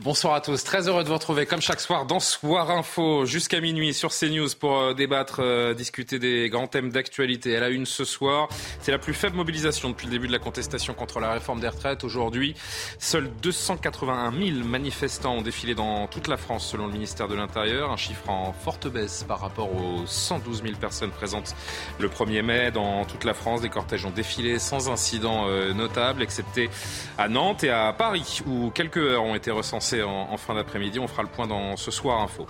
Bonsoir à tous, très heureux de vous retrouver comme chaque soir dans Soir Info jusqu'à minuit sur CNews pour euh, débattre, euh, discuter des grands thèmes d'actualité. Elle a une ce soir, c'est la plus faible mobilisation depuis le début de la contestation contre la réforme des retraites. Aujourd'hui, seuls 281 000 manifestants ont défilé dans toute la France selon le ministère de l'Intérieur, un chiffre en forte baisse par rapport aux 112 000 personnes présentes le 1er mai dans toute la France. Des cortèges ont défilé sans incident euh, notable, excepté à Nantes et à Paris où quelques heures ont été recensées en, fin d'après-midi. On fera le point dans ce soir info.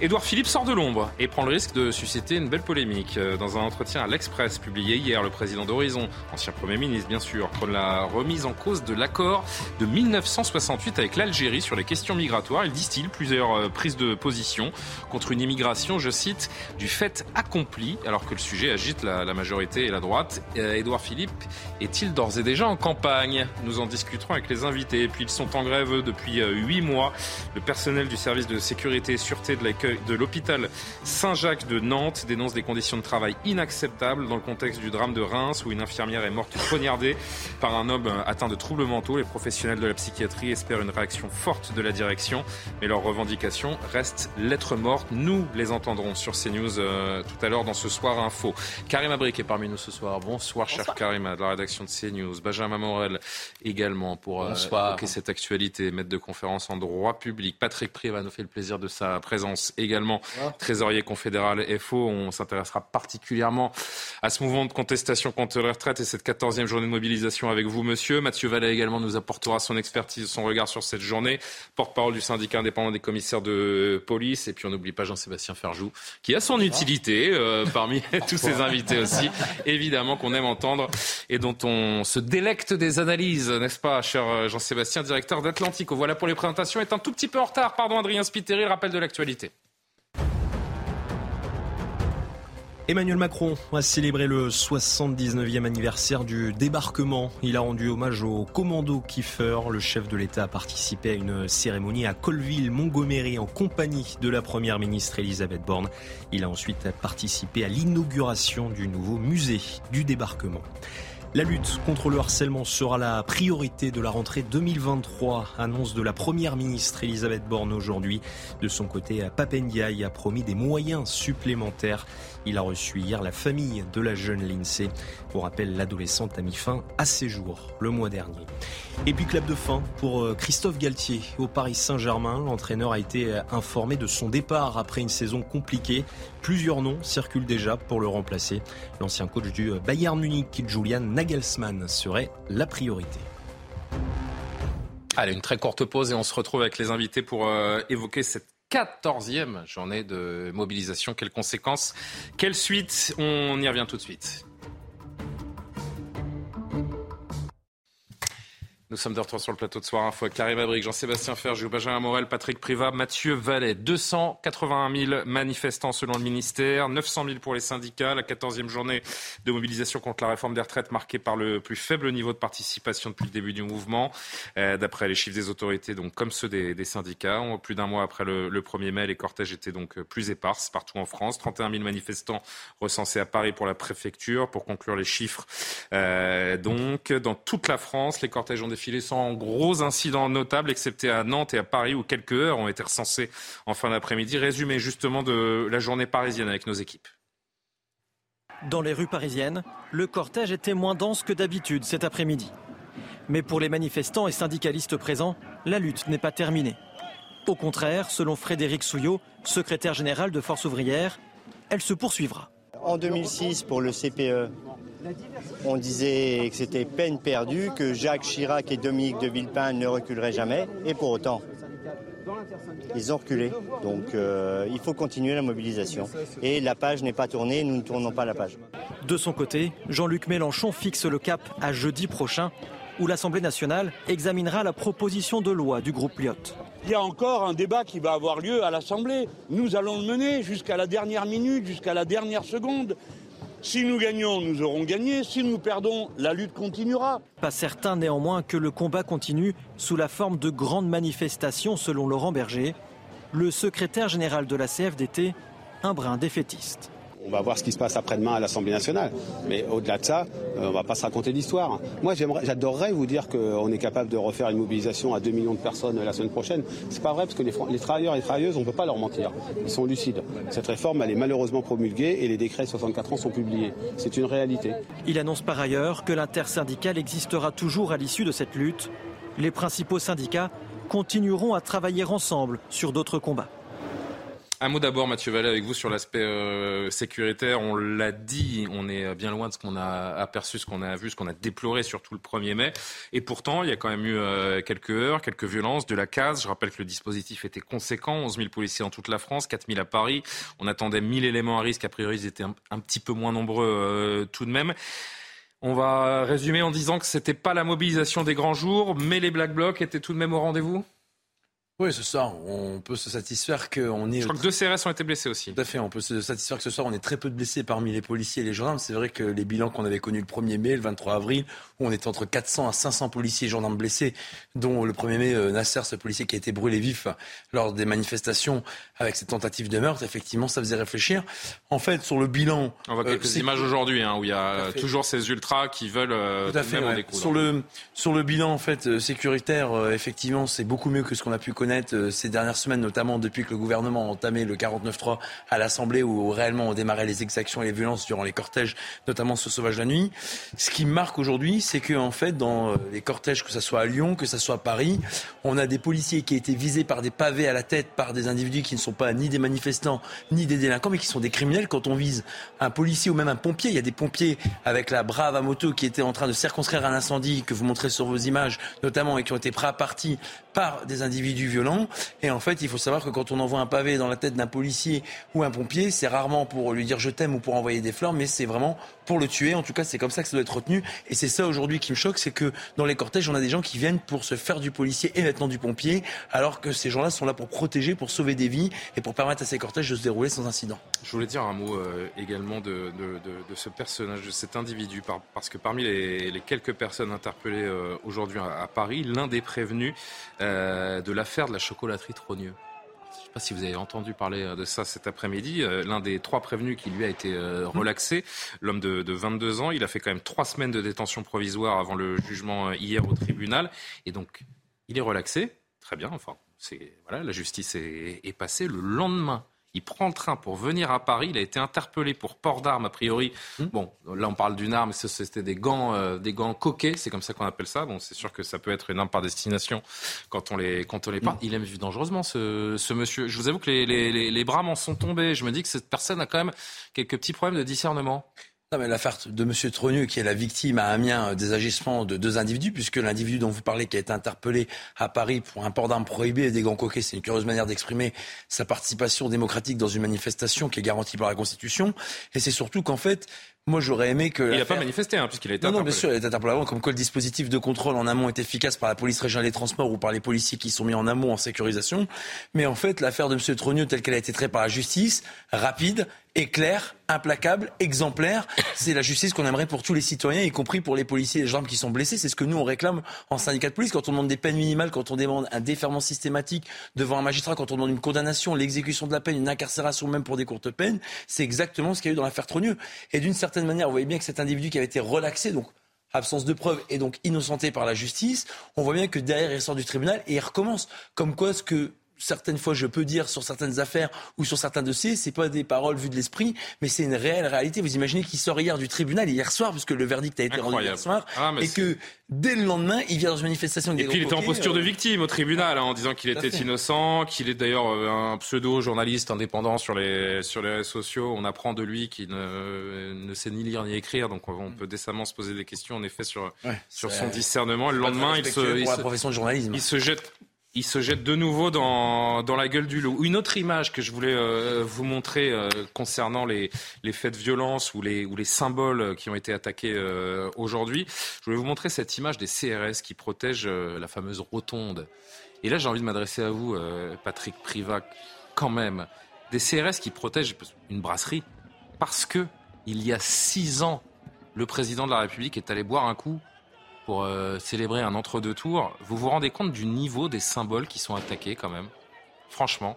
Édouard Philippe sort de l'ombre et prend le risque de susciter une belle polémique. Euh, dans un entretien à l'Express publié hier, le président d'Horizon, ancien Premier ministre bien sûr, prône la remise en cause de l'accord de 1968 avec l'Algérie sur les questions migratoires. Il distille plusieurs euh, prises de position contre une immigration, je cite, du fait accompli, alors que le sujet agite la, majorité et la droite. Euh, Édouard Philippe est-il d'ores et déjà en campagne? Nous en discuterons avec les invités. Puis ils sont en grève depuis huit mois. Le personnel du service de sécurité et sûreté de l'accueil de l'hôpital Saint-Jacques de Nantes dénonce des conditions de travail inacceptables dans le contexte du drame de Reims où une infirmière est morte poignardée par un homme atteint de troubles mentaux. Les professionnels de la psychiatrie espèrent une réaction forte de la direction, mais leurs revendications restent lettres mortes. Nous les entendrons sur CNews euh, tout à l'heure dans ce soir info. Karim Abrik est parmi nous ce soir. Bonsoir, cher Karim de la rédaction de CNews. Benjamin Morel également pour euh, évoquer cette actualité, maître de conférence en droit public. Patrick Priva nous fait le plaisir de sa présence également, trésorier confédéral FO. On s'intéressera particulièrement à ce mouvement de contestation contre les retraites et cette 14e journée de mobilisation avec vous, monsieur. Mathieu Vallet également nous apportera son expertise, son regard sur cette journée. Porte-parole du syndicat indépendant des commissaires de police. Et puis on n'oublie pas Jean-Sébastien Ferjou, qui a son utilité euh, parmi tous ses invités aussi, évidemment qu'on aime entendre et dont on se délecte des analyses, n'est-ce pas, cher Jean-Sébastien, directeur d'Atlantico. Voilà pour les présentation est un tout petit peu en retard. Pardon, Adrien Spiteri, rappel de l'actualité. Emmanuel Macron a célébré le 79e anniversaire du débarquement. Il a rendu hommage au commando Kiefer. Le chef de l'État a participé à une cérémonie à Colville, Montgomery, en compagnie de la première ministre Elisabeth Borne. Il a ensuite participé à l'inauguration du nouveau musée du débarquement. La lutte contre le harcèlement sera la priorité de la rentrée 2023, annonce de la Première ministre Elisabeth Borne aujourd'hui. De son côté, Papendiaï a promis des moyens supplémentaires. Il a reçu hier la famille de la jeune Lindsay. Pour rappel, l'adolescente a mis fin à ses jours le mois dernier. Et puis clap de fin pour euh, Christophe Galtier au Paris Saint-Germain. L'entraîneur a été euh, informé de son départ après une saison compliquée. Plusieurs noms circulent déjà pour le remplacer. L'ancien coach du euh, Bayern Munich, Julian Nagelsmann, serait la priorité. Allez, une très courte pause et on se retrouve avec les invités pour évoquer cette 14e journée de mobilisation. Quelles conséquences Quelle suite On y revient tout de suite. Nous sommes de retour sur le plateau de Soir Info avec Karim Abric, Jean-Sébastien Ferjou, Benjamin Morel, Patrick Privat, Mathieu Vallet. 281 000 manifestants selon le ministère, 900 000 pour les syndicats. La 14e journée de mobilisation contre la réforme des retraites marquée par le plus faible niveau de participation depuis le début du mouvement. Euh, d'après les chiffres des autorités, donc comme ceux des, syndicats, plus d'un mois après le, 1er mai, les cortèges étaient donc plus éparses partout en France. 31 000 manifestants recensés à Paris pour la préfecture. Pour conclure les chiffres, euh, donc dans toute la France, les cortèges ont défilé défilé sans gros incidents notables, excepté à Nantes et à Paris, où quelques heures ont été recensées en fin d'après-midi. Résumé justement de la journée parisienne avec nos équipes. Dans les rues parisiennes, le cortège était moins dense que d'habitude cet après-midi. Mais pour les manifestants et syndicalistes présents, la lutte n'est pas terminée. Au contraire, selon Frédéric Souillot, secrétaire général de Force ouvrière, elle se poursuivra. En 2006, pour le CPE, on disait que c'était peine perdue, que Jacques Chirac et Dominique de Villepin ne reculeraient jamais, et pour autant, ils ont reculé. Donc euh, il faut continuer la mobilisation. Et la page n'est pas tournée, nous ne tournons pas la page. De son côté, Jean-Luc Mélenchon fixe le cap à jeudi prochain. où l'Assemblée nationale examinera la proposition de loi du groupe Lyotte. Il y a encore un débat qui va avoir lieu à l'Assemblée. Nous allons le mener jusqu'à la dernière minute, jusqu'à la dernière seconde. Si nous gagnons, nous aurons gagné. Si nous perdons, la lutte continuera. Pas certain néanmoins que le combat continue sous la forme de grandes manifestations, selon Laurent Berger, le secrétaire général de la CFDT, un brin défaitiste. On va voir ce qui se passe après-demain à l'Assemblée nationale. Mais au-delà de ça, euh, on ne va pas se raconter d'histoire. Moi, j'adorerais vous dire qu'on est capable de refaire une mobilisation à 2 millions de personnes la semaine prochaine. C'est pas vrai parce que les, travailleurs et les travailleuses, on ne peut pas leur mentir. Ils sont lucides. Cette réforme, elle est malheureusement promulguée et les décrets de 64 ans sont publiés. C'est une réalité. Il annonce par ailleurs que l'intersyndicale existera toujours à l'issue de cette lutte. Les principaux syndicats continueront à travailler ensemble sur d'autres combats. Un mot d'abord, Mathieu Vallée, avec vous sur l'aspect euh, sécuritaire. On l'a dit, on est bien loin de ce qu'on a aperçu, ce qu'on a vu, ce qu'on a déploré surtout le 1er mai. Et pourtant, il y a quand même eu euh, quelques heures, quelques violences, de la case. Je rappelle que le dispositif était conséquent, 11 000 policiers dans toute la France, 4 000 à Paris. On attendait 1000 éléments à risque. A priori, ils étaient un, petit peu moins nombreux euh, tout de même. On va résumer en disant que c'était pas la mobilisation des grands jours, mais les Black Blocs étaient tout de même au rendez-vous? Oui, ce soir, on peut se satisfaire qu'on est. Je crois que deux CRS ont été blessés aussi. Tout à fait, on peut se satisfaire que ce soir, on est très peu de blessés parmi les policiers et les gendarmes. C'est vrai que les bilans qu'on avait connus le 1er mai, le 23 avril, où on était entre 400 à 500 policiers et gendarmes blessés, dont le 1er mai, euh, Nasser, ce policier qui a été brûlé vif lors des manifestations avec cette tentative de meurtre, effectivement, ça faisait réfléchir. En fait, sur le bilan. On voit quelques euh, images aujourd'hui, hein, où il y a toujours ces ultras qui veulent euh, tout à fait, même Sur le, sur le bilan, en fait, sécuritaire, effectivement, c'est beaucoup mieux que ce qu'on a pu connaître ces dernières semaines, notamment depuis que le gouvernement a entamé le 49-3 à l'Assemblée, où réellement ont démarré les exactions et les violences durant les cortèges, notamment ce sauvage la nuit. Ce qui marque aujourd'hui, c'est que en fait, dans euh, les cortèges, que ce soit à Lyon, que ce soit à Paris, on a des policiers qui ont été visés par des pavés à la tête par des individus qui ne sont pas ni des manifestants ni des délinquants, mais qui sont des criminels. Quand on vise un policier ou même un pompier, il y a des pompiers avec la brave à moto qui étaient en train de circonscrire un incendie que vous montrez sur vos images, notamment, et qui ont été pris à partie par des individus violents. Et en fait, il faut savoir que quand on envoie un pavé dans la tête d'un policier ou un pompier, c'est rarement pour lui dire je t'aime ou pour envoyer des fleurs, mais c'est vraiment pour le tuer. En tout cas, c'est comme ça que ça doit être retenu. Et c'est ça aujourd'hui qui me choque, c'est que dans les cortèges, on a des gens qui viennent pour se faire du policier et maintenant du pompier, alors que ces gens-là sont là pour protéger, pour sauver des vies et pour permettre à ces cortèges de se dérouler sans incident. Je voulais dire un mot euh, également de, ce personnage, de cet individu, parce que parmi les, quelques personnes interpellées euh, aujourd'hui à, Paris, l'un des prévenus de l'affaire de la chocolaterie Trogneux sais pas si vous avez entendu parler euh, de ça cet après-midi. Euh, l'un des trois prévenus qui lui a été euh, mmh. relaxé, l'homme de, de, 22 ans, il a fait quand même trois semaines de détention provisoire avant le jugement hier au tribunal. Et donc, il est relaxé. Très bien. Enfin, c'est voilà, la justice est, est passée. Le lendemain, il prend le train pour venir à Paris. Il a été interpellé pour port d'armes, a priori. Hmm. Bon, là, on parle d'une arme, c'était des gants, euh, des gants coquets, c'est comme ça qu'on appelle ça. Bon, c'est sûr que ça peut être une arme par destination quand on les, quand on les parle. Hmm. Il aime vu dangereusement, ce, ce, monsieur. Je vous avoue que les, les, les bras m'en sont tombés. Je me dis que cette personne a quand même quelques petits problèmes de discernement. L'affaire de M. Trogneux, qui est la victime à Amiens euh, des agissements de deux individus, puisque l'individu dont vous parlez, qui a été interpellé à Paris pour un port d'armes prohibé et des gants coquets, c'est une curieuse manière d'exprimer sa participation démocratique dans une manifestation qui est garantie par la Constitution. Et c'est surtout qu'en fait, moi, j'aurais aimé que. Il n'a pas manifesté, hein, puisqu'il a été Non, non, bien sûr, il a été interpellé avant. Comme quoi, le dispositif de contrôle en amont est efficace par la police régionale des transports ou par les policiers qui sont mis en amont en sécurisation. Mais en fait, l'affaire de M. Trogneux, telle qu'elle a été traitée par la justice, rapide, éclair, implacable, exemplaire. C'est la justice qu'on aimerait pour tous les citoyens, y compris pour les policiers et les gendarmes qui sont blessés. C'est ce que nous, on réclame en syndicat de police. Quand on demande des peines minimales, quand on demande un déferment systématique devant un magistrat, quand on demande une condamnation, l'exécution de la peine, une incarcération même pour des courtes peines, c'est exactement ce qu'il y a eu dans l'affaire Trogneux. Et d'une certaine manière, vous voyez bien que cet individu qui avait été relaxé, donc absence de preuves et donc innocenté par la justice, on voit bien que derrière il sort du tribunal et il recommence. Comme quoi ce que certaines fois je peux dire sur certaines affaires ou sur certains dossiers, c'est pas des paroles vues de l'esprit, mais c'est une réelle réalité. Vous imaginez qu'il sort hier du tribunal hier soir, puisque le verdict a été rendu hier soir, ah, et que dès le lendemain, il vient dans une manifestation. Et puis il était en posture de euh, victime au tribunal, hein, en disant qu'il était innocent, qu'il est d'ailleurs euh, un pseudo journaliste indépendant sur les sur les réseaux sociaux. On apprend de lui qu'il ne, ne sait ni lire ni écrire, donc on peut décemment se poser des questions en effet sur sur son discernement. Le lendemain, il se, il se, profession de journalisme. il se jette il se jette de nouveau dans, dans la gueule du loup. Une autre image que je voulais euh, vous montrer euh, concernant les, les faits de violence ou les, ou les symboles qui ont été attaqués euh, aujourd'hui, je voulais vous montrer cette image des CRS qui protègent la fameuse rotonde. Et là, j'ai envie de m'adresser à vous, Patrick Privac, quand même. Des CRS qui protègent une brasserie parce que il y a six ans, le président de la République est allé boire un coup pour euh, célébrer un entre-deux tours. Vous vous rendez compte du niveau des symboles qui sont attaqués quand même? Franchement.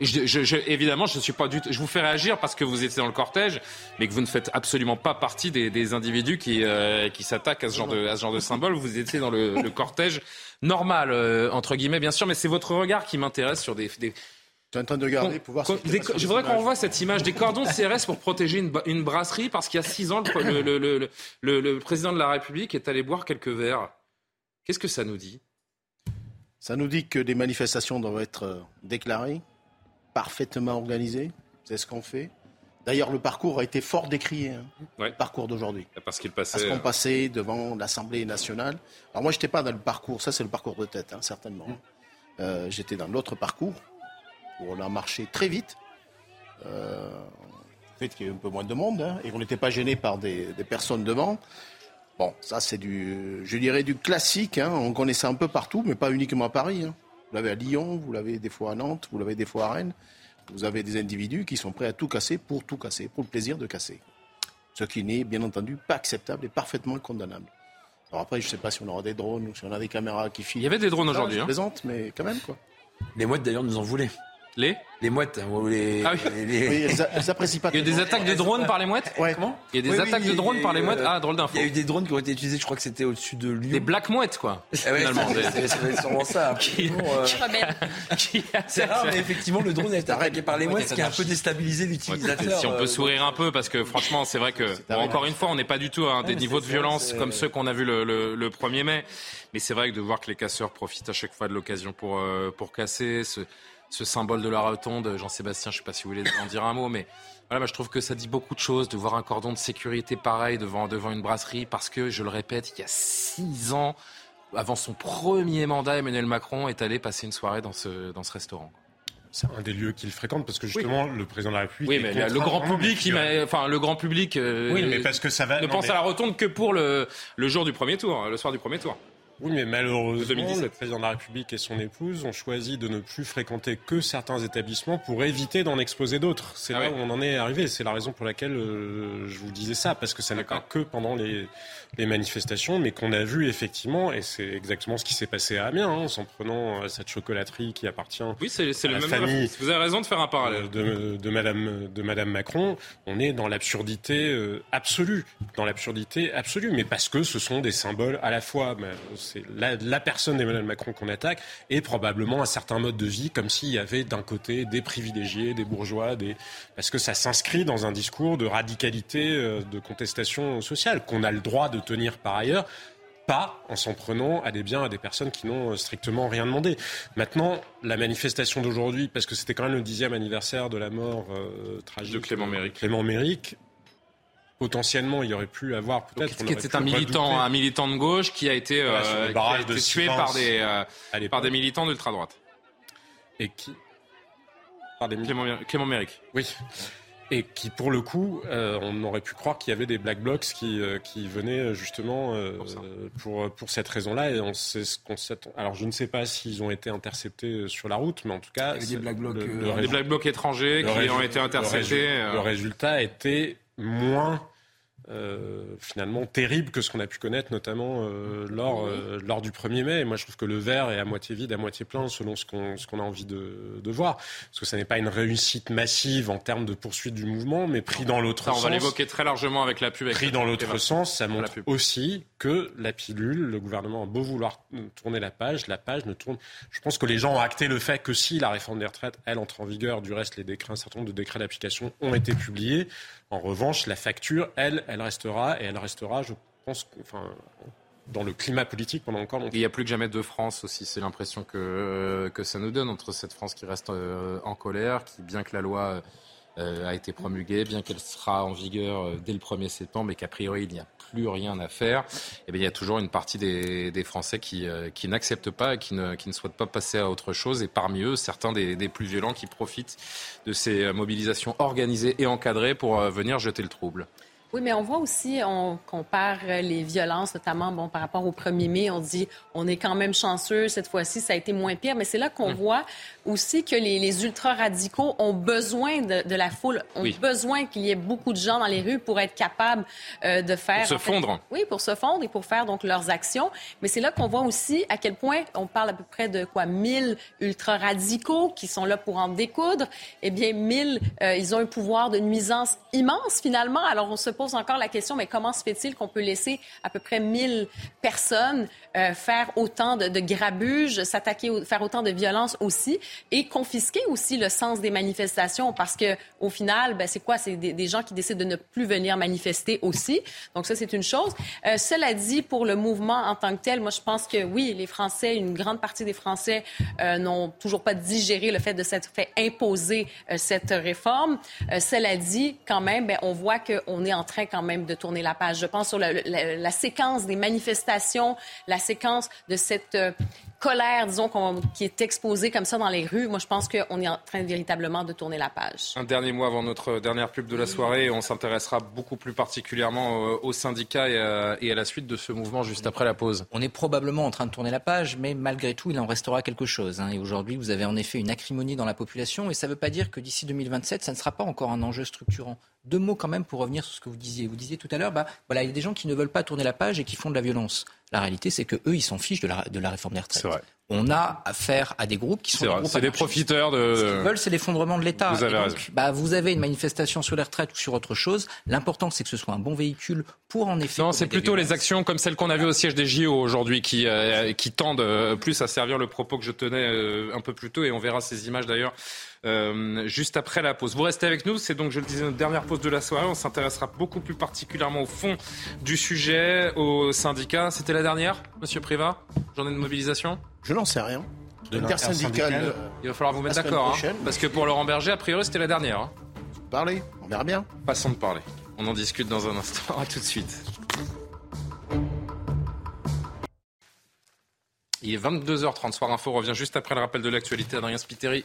je, évidemment, je suis pas du Je vous fais réagir parce que vous étiez dans le cortège, mais que vous ne faites absolument pas partie des, individus qui, euh, qui s'attaquent à ce genre de à ce genre de symbole. Vous étiez dans le, cortège normal euh, entre guillemets, bien sûr, mais c'est votre regard qui m'intéresse sur des, en train de regarder pour voir Je voudrais qu'on revoie cette image des cordons de CRS pour protéger une, brasserie parce qu'il y a six ans, le, président de la République est allé boire quelques verres. Qu'est-ce que ça nous dit? Ça nous dit que des manifestations doivent être euh, déclarées, parfaitement organisées. C'est ce qu'on fait. D'ailleurs, le parcours a été fort décrié, hein, le parcours d'aujourd'hui. Parce qu'il passait. Parce qu'on euh, passait devant l'Assemblée nationale. Alors moi, je n'étais pas dans le parcours, ça c'est le parcours de tête, hein, certainement. Mmh. Euh, j'étais dans l'autre parcours où on a marché très vite. Euh, fait qu'il y a eu un peu moins de monde, hein, et on n'était pas gêné par des, personnes devant. Bon, ça c'est du, je dirais du classique. Hein. on connaissait un peu partout, mais pas uniquement à Paris. Hein. Vous l'avez à Lyon, vous l'avez des fois à Nantes, vous l'avez des fois à Rennes. Vous avez des individus qui sont prêts à tout casser pour tout casser, pour le plaisir de casser. Ce qui n'est bien entendu pas acceptable et parfaitement condamnable. Alors après, je ne sais pas si on aura des drones ou si on a des caméras qui filment. Il y avait des drones aujourd'hui. Je plaisante, mais quand même quoi. Les mouettes d'ailleurs nous en voulaient. Les Les mouettes. Les, ah oui. Les... elles, apprécient pas. Il y a eu des attaques de drones par les mouettes ouais. Comment Il y a des attaques de drones par les mouettes Ah, drôle d'info. Il y a eu des drones qui ont été utilisés, je crois que c'était au-dessus de Lyon. Des black mouettes, quoi. Ah ouais, finalement. C'est sûrement ça. Qui, euh... C'est rare, mais effectivement, le drone a été attaqué par les mouettes, ce qui a un peu déstabilisé l'utilisateur. Si on peut euh, sourire un peu, parce que franchement, c'est vrai que, encore une fois, on n'est pas du tout à des niveaux de violence comme ceux qu'on a vus le 1er mai. Mais c'est vrai que de voir que les casseurs profitent à chaque fois de l'occasion pour, euh, pour casser, ce symbole de la rotonde. Jean-Sébastien, je ne sais pas si vous voulez en dire un mot, mais voilà, je trouve que ça dit beaucoup de choses de voir un cordon de sécurité pareil devant, devant une brasserie parce que, je le répète, il y a six ans, avant son premier mandat, Emmanuel Macron est allé passer une soirée dans ce, dans ce restaurant. C'est un des lieux qu'il fréquente parce que justement le président de la République. Oui, mais le grand public, enfin le grand public. oui, mais parce que ça va. Ne pense à la rotonde que pour le, le jour du premier tour, le soir du premier tour. Oui, mais malheureusement, le président de la République et son épouse ont choisi de ne plus fréquenter que certains établissements pour éviter d'en exposer d'autres. C'est ah là où on en est arrivé. C'est la raison pour laquelle euh, je vous disais ça, parce que ça n'est pas que pendant les, les manifestations, mais qu'on a vu effectivement, et c'est exactement ce qui s'est passé à Amiens, hein, en s'en prenant à cette chocolaterie qui appartient oui, c'est, c'est la famille. Vous avez raison de faire un parallèle. De, de, Madame, de Madame Macron, on est dans l'absurdité euh, absolue, dans l'absurdité absolue, mais parce que ce sont des symboles à la fois c'est la, personne d'Emmanuel Macron qu'on attaque et probablement un certain mode de vie, comme s'il y avait d'un côté des privilégiés, des bourgeois, des... parce que ça s'inscrit dans un discours de radicalité, euh, de contestation sociale qu'on a le droit de tenir par ailleurs pas en s'en prenant à des biens, à des personnes qui n'ont euh, strictement rien demandé. Maintenant, la manifestation d'aujourd'hui, parce que c'était quand même le dixième anniversaire de la mort euh, tragique de Clément Méric. Clément Méric, potentiellement il y aurait pu avoir peut-être. C'est un militant, un militant de gauche qui a été, euh, tué par des, euh, par des militants d'ultra droite. Et qui par des Clément, Clément Méric. Oui. Et qui, pour le coup, euh, on aurait pu croire qu'il y avait des black blocs qui, qui venaient justement pour, pour, cette raison-là. Et on sait ce qu'on Alors, je ne sais pas s'ils ont été interceptés sur la route, mais en tout cas, des black blocs, des black blocs étrangers qui ont été interceptés. le résultat était moins euh, finalement terrible que ce qu'on a pu connaître notamment euh, lors, euh, lors du 1er mai. Et moi, je trouve que le verre est à moitié vide, à moitié plein, selon ce qu'on ce qu'on a envie de, de, voir. Parce que ça n'est pas une réussite massive en termes de poursuite du mouvement, mais pris dans l'autre sens. On va l'évoquer très largement avec la pub. pris dans l'autre sens, ça montre aussi que la pilule, le gouvernement a beau vouloir tourner la page, la page ne tourne. Je pense que les gens ont acté le fait que si la réforme des retraites, elle entre en vigueur, du reste, les décrets, un certain nombre de décrets d'application ont été publiés. En revanche, la facture, elle, elle restera et elle restera, je pense, enfin, dans le climat politique pendant encore longtemps. Il n'y a plus que jamais de France aussi, c'est l'impression que, euh, que ça nous donne entre cette France qui reste euh, en colère, qui, bien que la loi a été promulguée, bien qu'elle sera en vigueur dès le 1er septembre et qu'a priori il n'y a plus rien à faire, eh bien, il y a toujours une partie des, Français qui, qui n'acceptent pas et qui ne, qui ne, souhaitent pas passer à autre chose. Et parmi eux, certains des, des plus violents qui profitent de ces mobilisations organisées et encadrées pour venir jeter le trouble. Oui, mais on voit aussi, on compare les violences, notamment bon, par rapport au 1er mai. On dit, on est quand même chanceux, cette fois-ci, ça a été moins pire. Mais c'est là qu'on hum. voit aussi que les, les ultra-radicaux ont besoin de, de, la foule, ont besoin qu'il y ait beaucoup de gens dans les rues pour être capables euh, de faire... Pour se fondre. oui, pour se fondre et pour faire donc leurs actions. Mais c'est là qu'on voit aussi à quel point on parle à peu près de quoi 1000 ultra-radicaux qui sont là pour en découdre. Eh bien, 1000, euh, ils ont un pouvoir de nuisance immense finalement. Alors on se pose encore la question, mais comment se fait-il qu'on peut laisser à peu près 1000 personnes euh, faire autant de, de grabuges, s'attaquer, faire autant de violence aussi, et confisquer aussi le sens des manifestations, parce que au final, ben, c'est quoi? C'est des, gens qui décident de ne plus venir manifester aussi. Donc ça, c'est une chose. Euh, cela dit, pour le mouvement en tant que tel, moi, je pense que oui, les Français, une grande partie des Français euh, n'ont toujours pas digéré le fait de s'être fait imposer cette réforme. cela dit, quand même, ben, on voit qu'on est en train quand même de tourner la page. Je pense sur la, la séquence des manifestations, la séquence de cette euh, colère, disons, qui est exposée comme ça dans les rues, moi, je pense qu'on est en train véritablement de tourner la page. Un dernier mot avant notre dernière pub de la soirée. On s'intéressera beaucoup plus particulièrement aux syndicats et à, la suite de ce mouvement juste après la pause. On est probablement en train de tourner la page, mais malgré tout, il en restera quelque chose. Hein. Et aujourd'hui, vous avez en effet une acrimonie dans la population, et ça ne veut pas dire que d'ici 2027, ça ne sera pas encore un enjeu structurant. Deux mots quand même pour revenir sur ce que vous disiez. Vous disiez tout à l'heure, bah, voilà, il y a des gens qui ne veulent pas tourner la page et qui font de la violence. La réalité, c'est que eux, ils s'en fichent de la, réforme des retraites. On a affaire à des groupes qui sont des, groupes des profiteurs de. Ce qu'ils veulent, c'est l'effondrement de l'État. Vous avez raison. Bah, vous avez une manifestation sur les retraites ou sur autre chose. L'important, c'est que ce soit un bon véhicule pour en effet. Non, c'est plutôt les actions comme celles qu'on a vues au siège des JO aujourd'hui qui, euh, qui tendent euh, plus à servir le propos que je tenais euh, un peu plus tôt. Et on verra ces images d'ailleurs euh, juste après la pause. Vous restez avec nous, c'est donc, je le disais, notre dernière pause de la soirée. On s'intéressera beaucoup plus particulièrement au fond du sujet, aux syndicats. C'était la dernière, Monsieur Privat Journée de mobilisation? Je n'en sais rien. L'intersyndicale. Euh, Il va falloir vous mettre d'accord, hein, parce que pour Laurent Berger, a priori, c'était la dernière. Hein. Parlez, on verra bien. Passons de parler. On en discute dans un instant. À tout de suite. Il est 22h30. Soir Info revient juste après le rappel de l'actualité. Adrien Spiteri.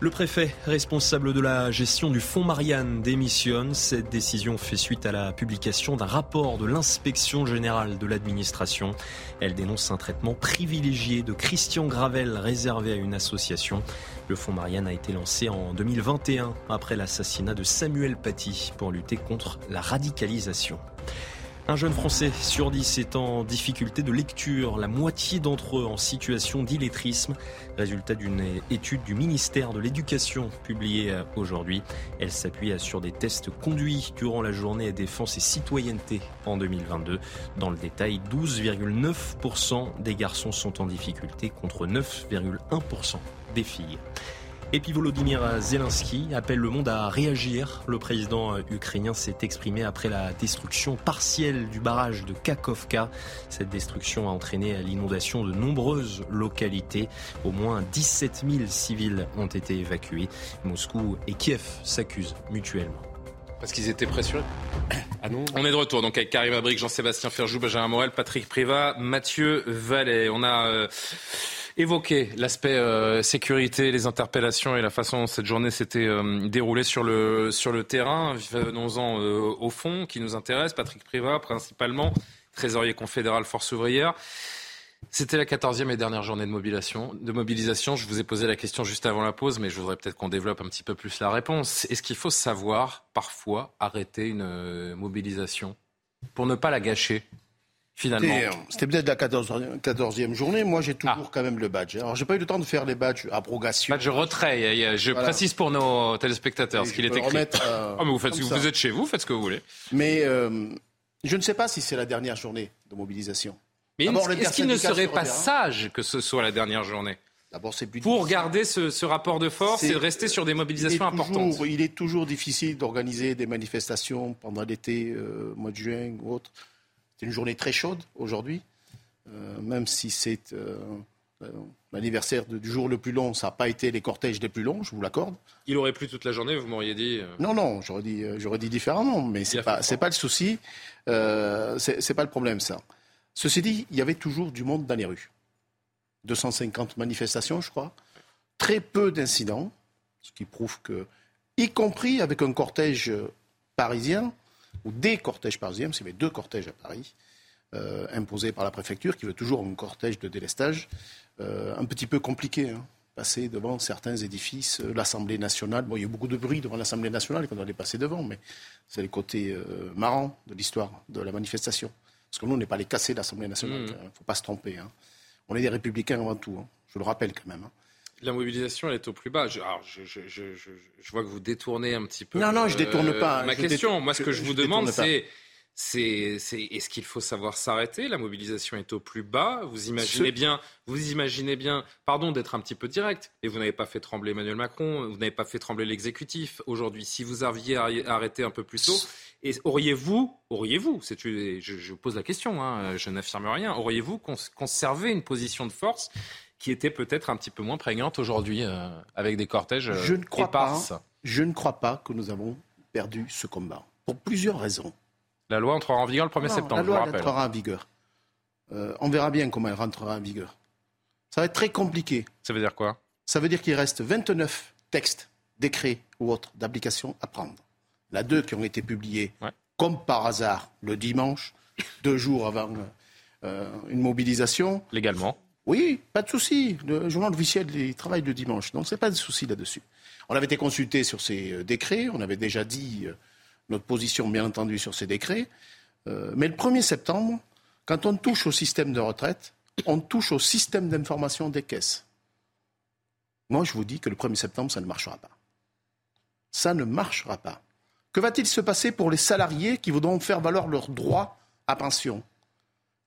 Le préfet responsable de la gestion du fonds Marianne démissionne. Cette décision fait suite à la publication d'un rapport de l'inspection générale de l'administration. Elle dénonce un traitement privilégié de Christian Gravel réservé à une association. Le fonds Marianne a été lancé en 2021 après l'assassinat de Samuel Paty pour lutter contre la radicalisation. Un jeune Français sur dix est en difficulté de lecture, la moitié d'entre eux en situation d'illettrisme, résultat d'une étude du ministère de l'Éducation publiée aujourd'hui. Elle s'appuie sur des tests conduits durant la journée défense et citoyenneté en 2022. Dans le détail, 12,9% des garçons sont en difficulté contre 9,1% des filles. Et puis Volodymyr Zelensky appelle le monde à réagir. Le président ukrainien s'est exprimé après la destruction partielle du barrage de Kakovka. Cette destruction a entraîné l'inondation de nombreuses localités. Au moins 17 000 civils ont été évacués. Moscou et Kiev s'accusent mutuellement. Parce qu'ils étaient pressurés. Ah On est de retour donc avec Karim Abric, Jean-Sébastien Ferjou, Benjamin Morel, Patrick Privat, Mathieu Vallet. On a euh, évoquer l'aspect euh, sécurité, les interpellations et la façon dont cette journée s'était euh, déroulée sur le, terrain. Venons-en euh, au fond qui nous intéresse. Patrick Privat, principalement, trésorier confédéral Force ouvrière. C'était la quatorzième et dernière journée de mobilisation. de mobilisation. Je vous ai posé la question juste avant la pause, mais je voudrais peut-être qu'on développe un petit peu plus la réponse. Est-ce qu'il faut savoir, parfois, arrêter une mobilisation pour ne pas la gâcher? C'était peut-être la 14e, journée. Moi, j'ai toujours ah. quand même le badge. Alors, j'ai pas eu le temps de faire les badges abrogation. Badge retrait. Je précise pour nos téléspectateurs ce qu'il est écrit. Euh, oh, mais vous, faites, vous êtes chez vous, faites ce que vous voulez. Mais euh, je ne sais pas si c'est la dernière journée de mobilisation. Mais est-ce qu'il ne serait pas sage que ce soit la dernière journée pour garder ce, rapport de force et rester sur des mobilisations importantes. il est toujours difficile d'organiser des manifestations pendant l'été, euh, mois de juin ou autre. C'est une journée très chaude aujourd'hui, euh, même si c'est euh, Euh, L'anniversaire du jour le plus long, ça n'a pas été les cortèges les plus longs, je vous l'accorde. Il aurait plu toute la journée, vous m'auriez dit. Non, non, j'aurais dit, j'aurais dit différemment, mais c'est a pas, pas le souci, euh, c'est c'est pas le problème ça. Ceci dit, il y avait toujours du monde dans les rues. 250 manifestations, je crois, très peu d'incidents, ce qui prouve que, y compris avec un cortège parisien ou des cortèges parisiens, parce qu'il y avait deux cortèges à Paris, euh, imposés par la préfecture, qui veut toujours un cortège de délestage, euh, un petit peu compliqué. hein. Passer devant certains édifices, euh, l'Assemblée nationale. Bon, il y a eu beaucoup de bruit devant l'Assemblée nationale quand on est passé devant, mais c'est le côté euh, marrant de l'histoire de la manifestation. Parce que nous, on n'est pas les casser l'Assemblée nationale. Il Mhm. ne faut pas se tromper. hein. On est des républicains avant tout. hein. Je le rappelle quand même. La mobilisation, elle est au plus bas. Je, alors, je, vois que vous détournez un petit peu. Non, non, je euh, détourne pas. Ma question, détourne- moi, ce que je, vous demande, c'est. C'est, c'est, est-ce qu'il faut savoir s'arrêter? La mobilisation est au plus bas. Vous imaginez bien, vous imaginez bien, pardon d'être un petit peu direct, et vous n'avez pas fait trembler Emmanuel Macron, vous n'avez pas fait trembler l'exécutif aujourd'hui. Si vous aviez arrêté un peu plus tôt, et auriez-vous, auriez-vous, c'est, je, je pose la question, hein, je n'affirme rien, auriez-vous cons- conservé une position de force qui était peut-être un petit peu moins prégnante aujourd'hui, euh, avec des cortèges Je ne crois éparses pas. Je ne crois pas que nous avons perdu ce combat. Pour plusieurs raisons. La loi entrera en vigueur le 1er Non, septembre, La je vous loi rappelle. entrera en vigueur. Euh, on verra bien comment elle rentrera en vigueur. Ça va être très compliqué. Ça veut dire quoi? Ça veut dire qu'il reste 29 textes, décrets ou autres d'application à prendre. Il y en a deux qui ont été publiés, comme par hasard, le dimanche, deux jours avant euh, une mobilisation. Légalement Oui, pas de souci. Le journal officiel, il travaille le dimanche, donc c'est pas de souci là-dessus. On avait été consulté sur ces euh, décrets, on avait déjà dit euh, notre position, bien entendu, sur ces décrets. Euh, mais le 1er septembre, quand on touche au système de retraite, on touche au système d'information des caisses. Moi, je vous dis que le 1er septembre, ça ne marchera pas. Ça ne marchera pas. Que va-t-il se passer pour les salariés qui voudront faire valoir leurs droits à pension?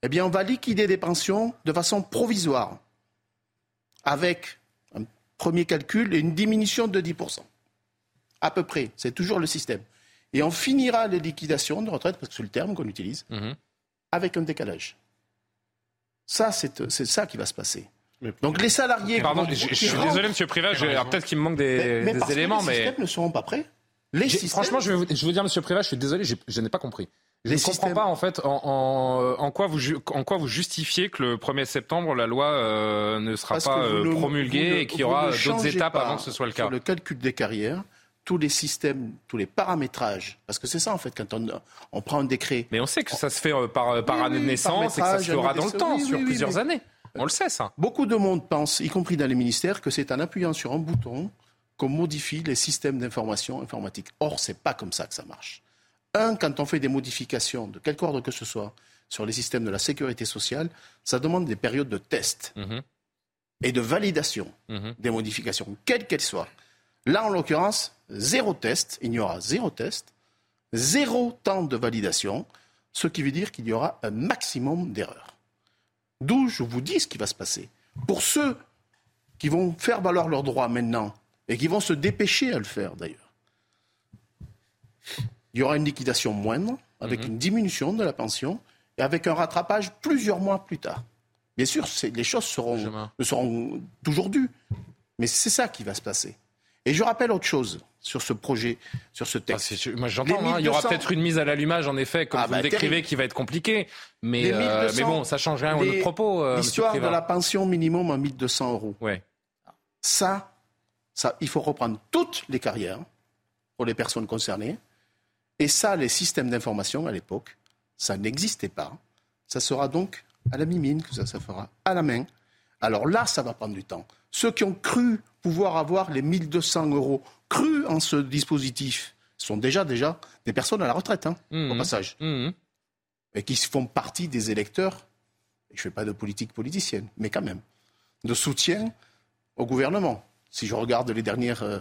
Eh bien, on va liquider des pensions de façon provisoire, avec un premier calcul et une diminution de 10%. À peu près, c'est toujours le système. Et on finira les liquidations de retraite, parce que c'est le terme qu'on utilise, Mhm. avec un décalage. Ça, c'est c'est ça qui va se passer. Donc les salariés... Pardon, je, je suis désolé, Monsieur Privat, peut-être qu'il me manque des, mais des parce que éléments, les mais. systèmes ne seront pas prêts. Les systèmes- Franchement, je vais, vous, je vais vous dire, Monsieur Privat, je suis désolé, je n'ai pas compris. Je ne comprends pas en fait en, en- en quoi vous ju- en quoi vous justifiez que le 1er septembre la loi euh, ne sera Parce pas euh, promulguée et qu'il y aura d'autres étapes avant que ce soit le cas? Sur le calcul des carrières, tous les systèmes, tous les paramétrages, parce que c'est ça en fait, quand on, on prend un décret. Mais on sait que ça se fait euh, par, par Oui, année de naissance et que ça se fera dans le temps, oui, sur oui, plusieurs années. On le sait ça. Beaucoup de monde pense, y compris dans les ministères, que c'est en appuyant sur un bouton qu'on modifie les systèmes d'information informatique. Or, c'est pas comme ça que ça marche. Un, quand on fait des modifications de quelque ordre que ce soit sur les systèmes de la sécurité sociale, ça demande des périodes de test Mhm. et de validation Mhm. des modifications, quelles qu'elles soient. Là, en l'occurrence, zéro test, il y aura zéro test, zéro temps de validation, ce qui veut dire qu'il y aura un maximum d'erreurs. D'où je vous dis ce qui va se passer. Pour ceux qui vont faire valoir leurs droits maintenant et qui vont se dépêcher à le faire d'ailleurs, il y aura une liquidation moindre, avec une diminution de la pension et avec un rattrapage plusieurs mois plus tard. Bien sûr, les choses seront, toujours dues, mais c'est ça qui va se passer. Et je rappelle autre chose sur ce projet, sur ce texte. Moi, j'entends, hein, il y aura 1200 peut-être une mise à l'allumage, en effet, comme Ah, vous bah, le décrivez, qui va être compliquée. Mais, euh, 1200, mais bon, ça change rien à notre les- propos. euh, L'histoire de la pension minimum à 1200 euros. Ouais. Ça, ça, il faut reprendre toutes les carrières pour les personnes concernées. Et ça, les systèmes d'information à l'époque, ça n'existait pas. Ça sera donc à la mimine que ça se fera, à la main. Alors là, ça va prendre du temps. Ceux qui ont cru pouvoir avoir les 1200 euros, cru en ce dispositif, sont déjà, déjà des personnes à la retraite, hein, Mmh. au passage. Et qui font partie des électeurs, et je ne fais pas de politique politicienne, mais quand même, de soutien au gouvernement, si je regarde les dernières, euh,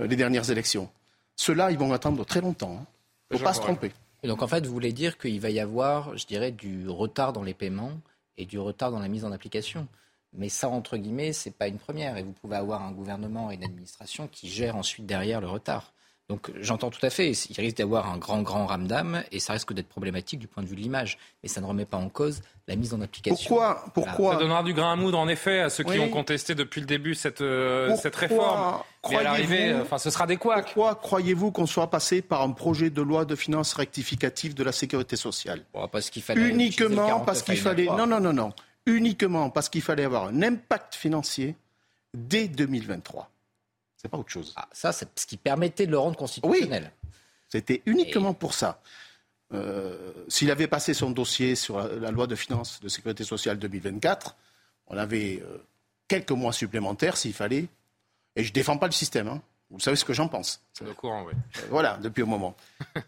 les dernières élections. Ceux-là, ils vont attendre très longtemps. Il ne faut pas se tromper. Et donc en fait, vous voulez dire qu'il va y avoir, je dirais, du retard dans les paiements et du retard dans la mise en application. Mais ça, entre guillemets, c'est pas une première. Et vous pouvez avoir un gouvernement et une administration qui gèrent ensuite derrière le retard. Donc j'entends tout à fait, il risque d'avoir un grand, grand ramdam et ça risque d'être problématique du point de vue de l'image. Mais ça ne remet pas en cause la mise en application. Pourquoi, pourquoi Ça donnera du grain à moudre, en effet, à ceux qui ont contesté depuis le début cette, euh, cette réforme. Mais à l'arrivée, enfin, ce sera des couacs. Pourquoi croyez-vous qu'on soit passé par un projet de loi de finances rectificative de la sécurité sociale Parce qu'il fallait Uniquement parce qu'il fallait. Non, non, non, non. Uniquement parce qu'il fallait avoir un impact financier dès 2023. C'est pas autre chose. Ah, ça, c'est ce qui permettait de le rendre constitutionnel. Oui, c'était uniquement pour ça. Euh, S'il avait passé son dossier sur la, la, loi de finances de sécurité sociale 2024, on avait euh, quelques mois supplémentaires s'il fallait. Et je ne défends pas le système. Hein. Vous savez ce que j'en pense. C'est au courant, oui. Euh, voilà, depuis un moment.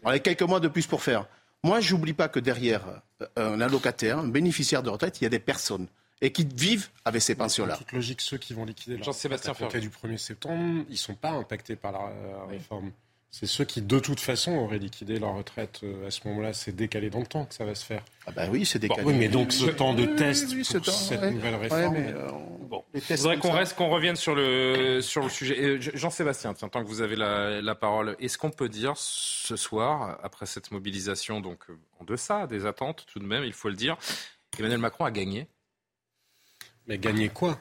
on avait quelques mois de plus pour faire. Moi, je n'oublie pas que derrière euh, un allocataire, un bénéficiaire de retraite, il y a des personnes et qui vivent avec ces pensions-là. En toute logique, ceux qui vont liquider leur retraite à compter du 1er septembre, ils ne sont pas impactés par la, la réforme. C'est ceux qui, de toute façon, auraient liquidé leur retraite euh, à ce moment-là. C'est décalé dans le temps que ça va se faire. Ah ben oui, c'est décalé. Bon, oui, mais donc ce temps de test oui, oui, pour temps, cette ouais. nouvelle réforme... Ouais, mais, euh, bon, il faudrait qu'on reste, qu'on revienne sur le, sur le sujet. Jean-Sébastien, tiens, tant que vous avez la, la parole, est-ce qu'on peut dire ce soir, après cette mobilisation, donc en deçà des attentes tout de même, il faut le dire, Emmanuel Macron a gagné Mais gagner quoi?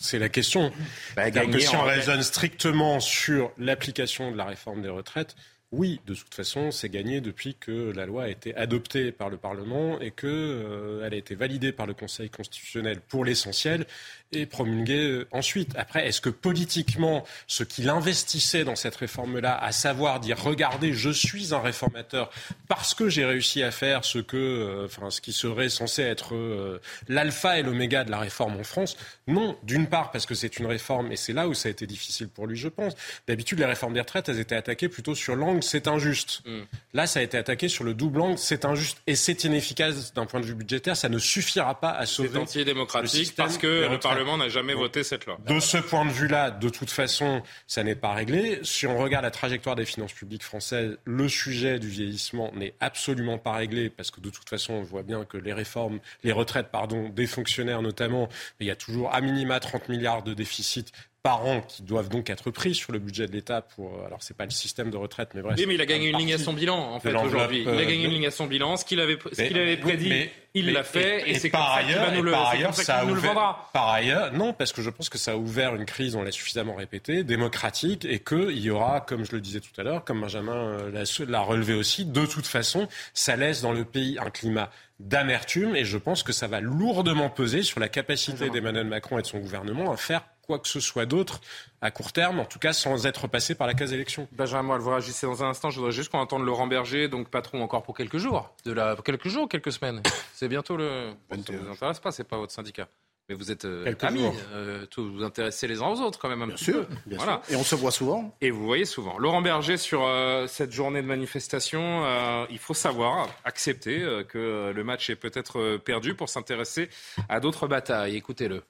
C'est la question. Bah, que si on raisonne strictement sur l'application de la réforme des retraites, oui, de toute façon, c'est gagné depuis que la loi a été adoptée par le Parlement et qu'elle euh, a été validée par le Conseil constitutionnel pour l'essentiel et promulguée ensuite. Après, est-ce que politiquement, ce qu'il investissait dans cette réforme-là, à savoir dire regardez, je suis un réformateur parce que j'ai réussi à faire ce que, euh, enfin, ce qui serait censé être euh, l'alpha et l'oméga de la réforme en France, non. D'une part, parce que c'est une réforme et c'est là où ça a été difficile pour lui, je pense. D'habitude, les réformes des retraites, elles étaient attaquées plutôt sur l'angle c'est injuste. Mm. Là, ça a été attaqué sur le double angle, c'est injuste et c'est inefficace d'un point de vue budgétaire. Ça ne suffira pas à sauver. C'est anti-démocratique parce que le Parlement n'a jamais Donc, voté cette loi. De ce point de vue-là, de toute façon, ça n'est pas réglé. Si on regarde la trajectoire des finances publiques françaises, le sujet du vieillissement n'est absolument pas réglé parce que de toute façon, on voit bien que les réformes, les retraites, pardon, des fonctionnaires notamment, il y a toujours à minima 30 milliards de déficit par an qui doivent donc être pris sur le budget de l'État pour. Alors, c'est pas le système de retraite, mais bref. Oui, mais il a gagné une ligne à son bilan, en fait, aujourd'hui. Il a gagné une ligne à son bilan. Ce qu'il avait, ce qu'il avait prédit, mais, il l'a fait, et, et c'est par ailleurs, ça va nous le, par ailleurs, ça nous le ouvert- vendra. Par ailleurs, non, parce que je pense que ça a ouvert une crise, on l'a suffisamment répété, démocratique, et qu'il y aura, comme je le disais tout à l'heure, comme Benjamin euh, l'a l'a relevé aussi, de toute façon, ça laisse dans le pays un climat d'amertume, et je pense que ça va lourdement peser sur la capacité d'Emmanuel Macron et de son gouvernement à faire quoi que ce soit d'autre à court terme, en tout cas sans être passé par la case élection. Benjamin Moelle, vous réagissez dans un instant. Je voudrais juste qu'on entende Laurent Berger, donc patron encore pour quelques jours. De la... Quelques jours, quelques semaines. C'est bientôt le. Bon, ça ne vous intéresse pas, c'est pas votre syndicat. Mais vous êtes euh, amis, euh, tous vous intéressez les uns aux autres quand même un Bien petit sûr, peu. bien voilà. sûr. Et on se voit souvent. Et vous voyez souvent. Laurent Berger, sur euh, cette journée de manifestation, euh, il faut savoir, accepter euh, que le match est peut-être perdu pour s'intéresser à d'autres batailles. Écoutez-le.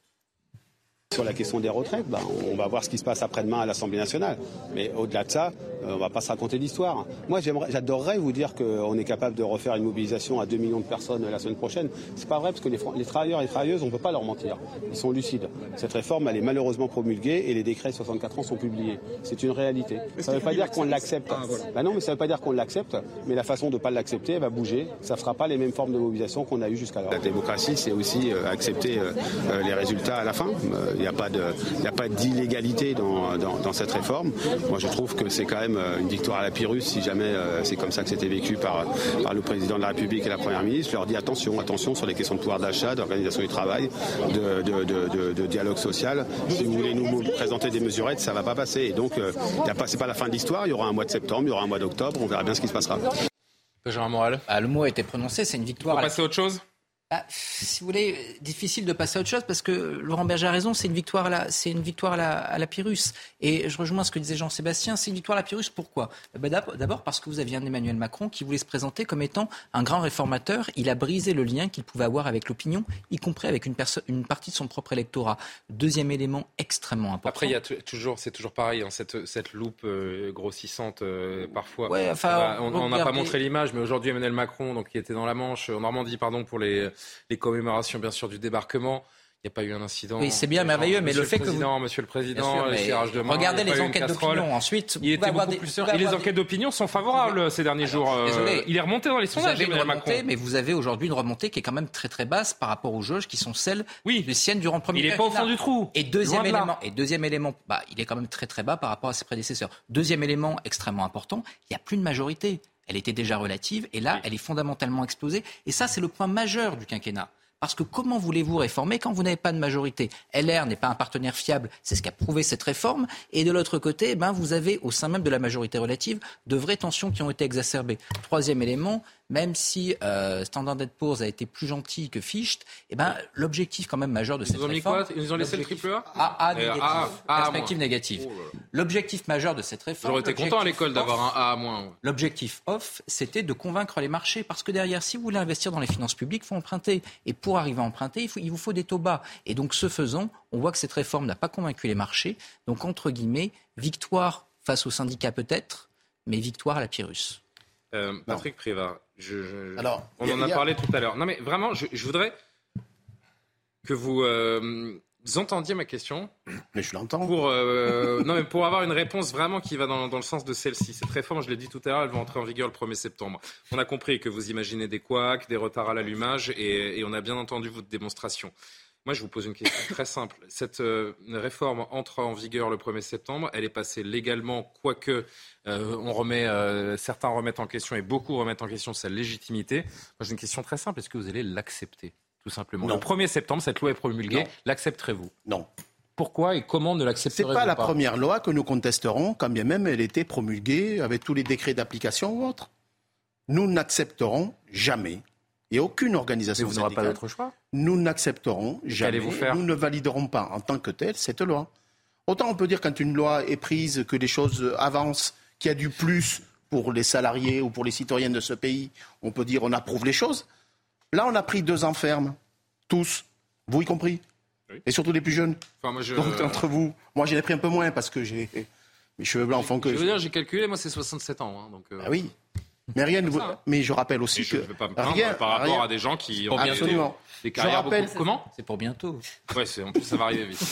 Sur la question des retraites, bah, on va voir ce qui se passe après-demain à l'Assemblée nationale. Mais au-delà de ça, euh, on va pas se raconter d'histoire. Moi, j'aimerais- j'adorerais vous dire qu'on est capable de refaire une mobilisation à 2 millions de personnes la semaine prochaine. C'est pas vrai parce que les, les travailleurs et les travailleuses, on peut pas leur mentir. Ils sont lucides. Cette réforme, elle est malheureusement promulguée et les décrets 64 ans sont publiés. C'est une réalité. Ça ne veut pas dire qu'on l'accepte. Bah non, mais ça veut pas dire qu'on l'accepte. Mais la façon de pas l'accepter, elle va bouger. Ça fera pas les mêmes formes de mobilisation qu'on a eues jusqu'alors. La démocratie, c'est aussi euh, accepter euh, euh, les résultats à la fin. Il n'y a pas de, il n'y a pas d'illégalité dans, dans, dans cette réforme. Moi, je trouve que c'est quand même euh, une victoire à la Pyrrhus si jamais euh, c'est comme ça que c'était vécu par, par le président de la République et la première ministre. Je leur dis attention, attention sur les questions de pouvoir d'achat, d'organisation du travail, de, de, de, de- de dialogue social. Si vous voulez nous présenter des mesurettes, ça va pas passer. Et donc, euh, il y a pas, la fin de l'histoire. Il y aura un mois de septembre, il y aura un mois d'octobre. On verra bien ce qui se passera. Benjamin Moral. Ah, le mot a été prononcé, c'est une On victoire. va à la- passer à autre chose? Ah, si vous voulez, difficile de passer à autre chose parce que Laurent Berger a raison, c'est une victoire à la, c'est une victoire à la, à la Pyrrhus. Et je rejoins ce que disait Jean-Sébastien, c'est une victoire à la Pyrrhus. Pourquoi? Ben, d'ab- D'abord parce que vous aviez un Emmanuel Macron qui voulait se présenter comme étant un grand réformateur. Il a brisé le lien qu'il pouvait avoir avec l'opinion, y compris avec une, une partie de son propre électorat. Deuxième élément extrêmement important. Après, il y a toujours, c'est toujours pareil, hein, cette, cette loupe euh, grossissante euh, parfois. Ouais, enfin, Bah, on n'a pas montré l'image, mais aujourd'hui Emmanuel Macron, donc qui était dans la Manche, en Normandie, pardon, pour les, les commémorations bien sûr du débarquement. N'y a pas eu un incident. Oui, c'est bien merveilleux, mais le fait que président, vous... Monsieur le Président, sûr, les de main, regardez les enquêtes d'opinion. Ensuite, Il était beaucoup des- plus Et les enquêtes d'opinion sont favorables ces derniers jours. Euh, Désolé. Il est remonté dans les sondages, Emmanuel Macron. mais vous avez aujourd'hui une remontée qui est quand même très très basse par rapport aux jauges qui sont celles Oui. des siennes durant le premier Il est pas au fond du trou. Et deuxième de élément, et deuxième élément, bah, il est quand même très très bas par rapport à ses prédécesseurs. Deuxième élément extrêmement important, il n'y a plus de majorité. Elle était déjà relative et là, elle est fondamentalement explosée. Et ça, c'est le point majeur du quinquennat. Parce que comment voulez-vous réformer quand vous n'avez pas de majorité LR n'est pas un partenaire fiable, c'est ce qu'a prouvé cette réforme. Et de l'autre côté, ben, vous avez au sein même de la majorité relative de vraies tensions qui ont été exacerbées. Troisième élément, même si euh, Standard Poor's a été plus gentil que Fichte, eh ben, l'objectif quand même majeur de Ils cette nous ont mis réforme... quoi? Ils nous ont laissé le triple A? A, A Et négatif. A, A, Perspective moins. négative. Oh. L'objectif majeur de cette réforme... J'aurais été content à l'école d'avoir un A moins. L'objectif off, c'était de convaincre les marchés. Parce que derrière, si vous voulez investir dans les finances publiques, il faut emprunter. Et pour arriver à emprunter, il, faut- il vous faut des taux bas. Et donc, ce faisant, on voit que cette réforme n'a pas convaincu les marchés. Donc, entre guillemets, victoire face aux syndicats peut-être, mais victoire à la Pyrrhus. Euh, Patrick Prévat, je- je- Alors, on a- en a parlé tout à l'heure. Non, mais vraiment, je, je voudrais que vous euh, entendiez ma question. Mais je l'entends. Pour, euh, non, mais pour avoir une réponse vraiment qui va dans, dans le sens de celle-ci. Cette réforme, je l'ai dit tout à l'heure, elle va entrer en vigueur le 1er septembre. On a compris que vous imaginez des couacs, des retards à l'allumage, et, et on a bien entendu votre démonstration. Moi, je vous pose une question très simple. Cette euh, réforme entre en vigueur le 1er septembre. Elle est passée légalement, quoique euh, on remet, euh, certains remettent en question et beaucoup remettent en question sa légitimité. Moi, j'ai une question très simple. Est-ce que vous allez l'accepter, tout simplement? Non. Le 1er septembre, cette loi est promulguée. L'accepterez-vous? Non. Pourquoi et comment ne C'est l'accepterez-vous pas la première loi que nous contesterons, quand bien même elle était promulguée avec tous les décrets d'application ou autres. Nous n'accepterons jamais, et aucune Mais organisation vous n'aurez pas d'autre choix. nous n'accepterons jamais, qu'allez-vous faire? nous ne validerons pas en tant que telle cette loi. Autant on peut dire quand une loi est prise, que les choses avancent, qu'il y a du plus pour les salariés ou pour les citoyens de ce pays, on peut dire on approuve les choses. Là, on a pris deux ans ferme, tous, vous y compris, Oui. et surtout les plus jeunes. Enfin, moi, je... Donc entre vous, moi j'en ai pris un peu moins parce que j'ai mes cheveux blancs font que. Je veux dire, j'ai calculé, moi, c'est 67 ans. hein, donc, euh, Ah oui. Mais rien ne vous... ça, hein. Mais je rappelle aussi et je que ne veux pas me plaindre rien, par rapport rien- à des gens qui ont. Absolument. des carrières rappelle- beaucoup... Comment? C'est pour bientôt. Ouais, c'est en plus, ça va arriver vite.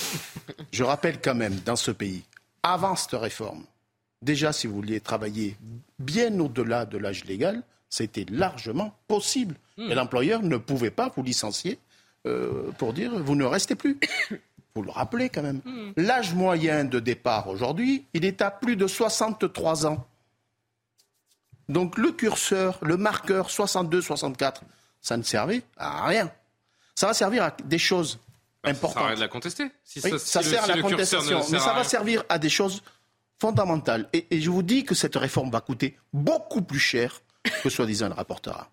Je rappelle quand même dans ce pays, avant cette réforme, déjà si vous vouliez travailler bien au-delà de l'âge légal, c'était largement possible. Hmm. Et l'employeur ne pouvait pas vous licencier euh, pour dire vous ne restez plus. Vous le rappelez quand même. Hmm. L'âge moyen de départ aujourd'hui, il est à plus de 63 ans. Donc le curseur, le marqueur 62-64, ça ne servait à rien. Ça va servir à des choses Ça importantes. sert à de la contester. Si Oui, ça, ça le- sert à si la contestation, mais ça va servir à des choses fondamentales. Et, et je vous dis que cette réforme va coûter beaucoup plus cher que soi-disant le rapportera.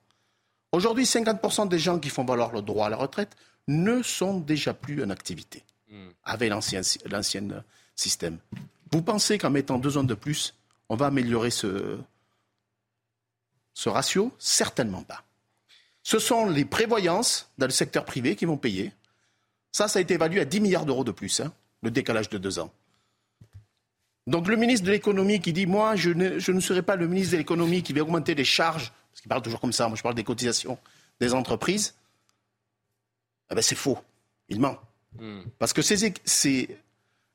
Aujourd'hui, 50% des gens qui font valoir le droit à la retraite ne sont déjà plus en activité Hmm. avec l'ancien l'ancien système. Vous pensez qu'en mettant deux ans de plus, on va améliorer ce, ce ratio Certainement pas. Ce sont les prévoyances dans le secteur privé qui vont payer. Ça, ça a été évalué à 10 milliards d'euros de plus, hein, le décalage de deux ans. Donc le ministre de l'économie qui dit, moi, je ne, je ne serai pas le ministre de l'économie qui va augmenter les charges, parce qu'il parle toujours comme ça, moi je parle des cotisations des entreprises, eh ben, c'est faux. Il ment. Hmm. Parce que ces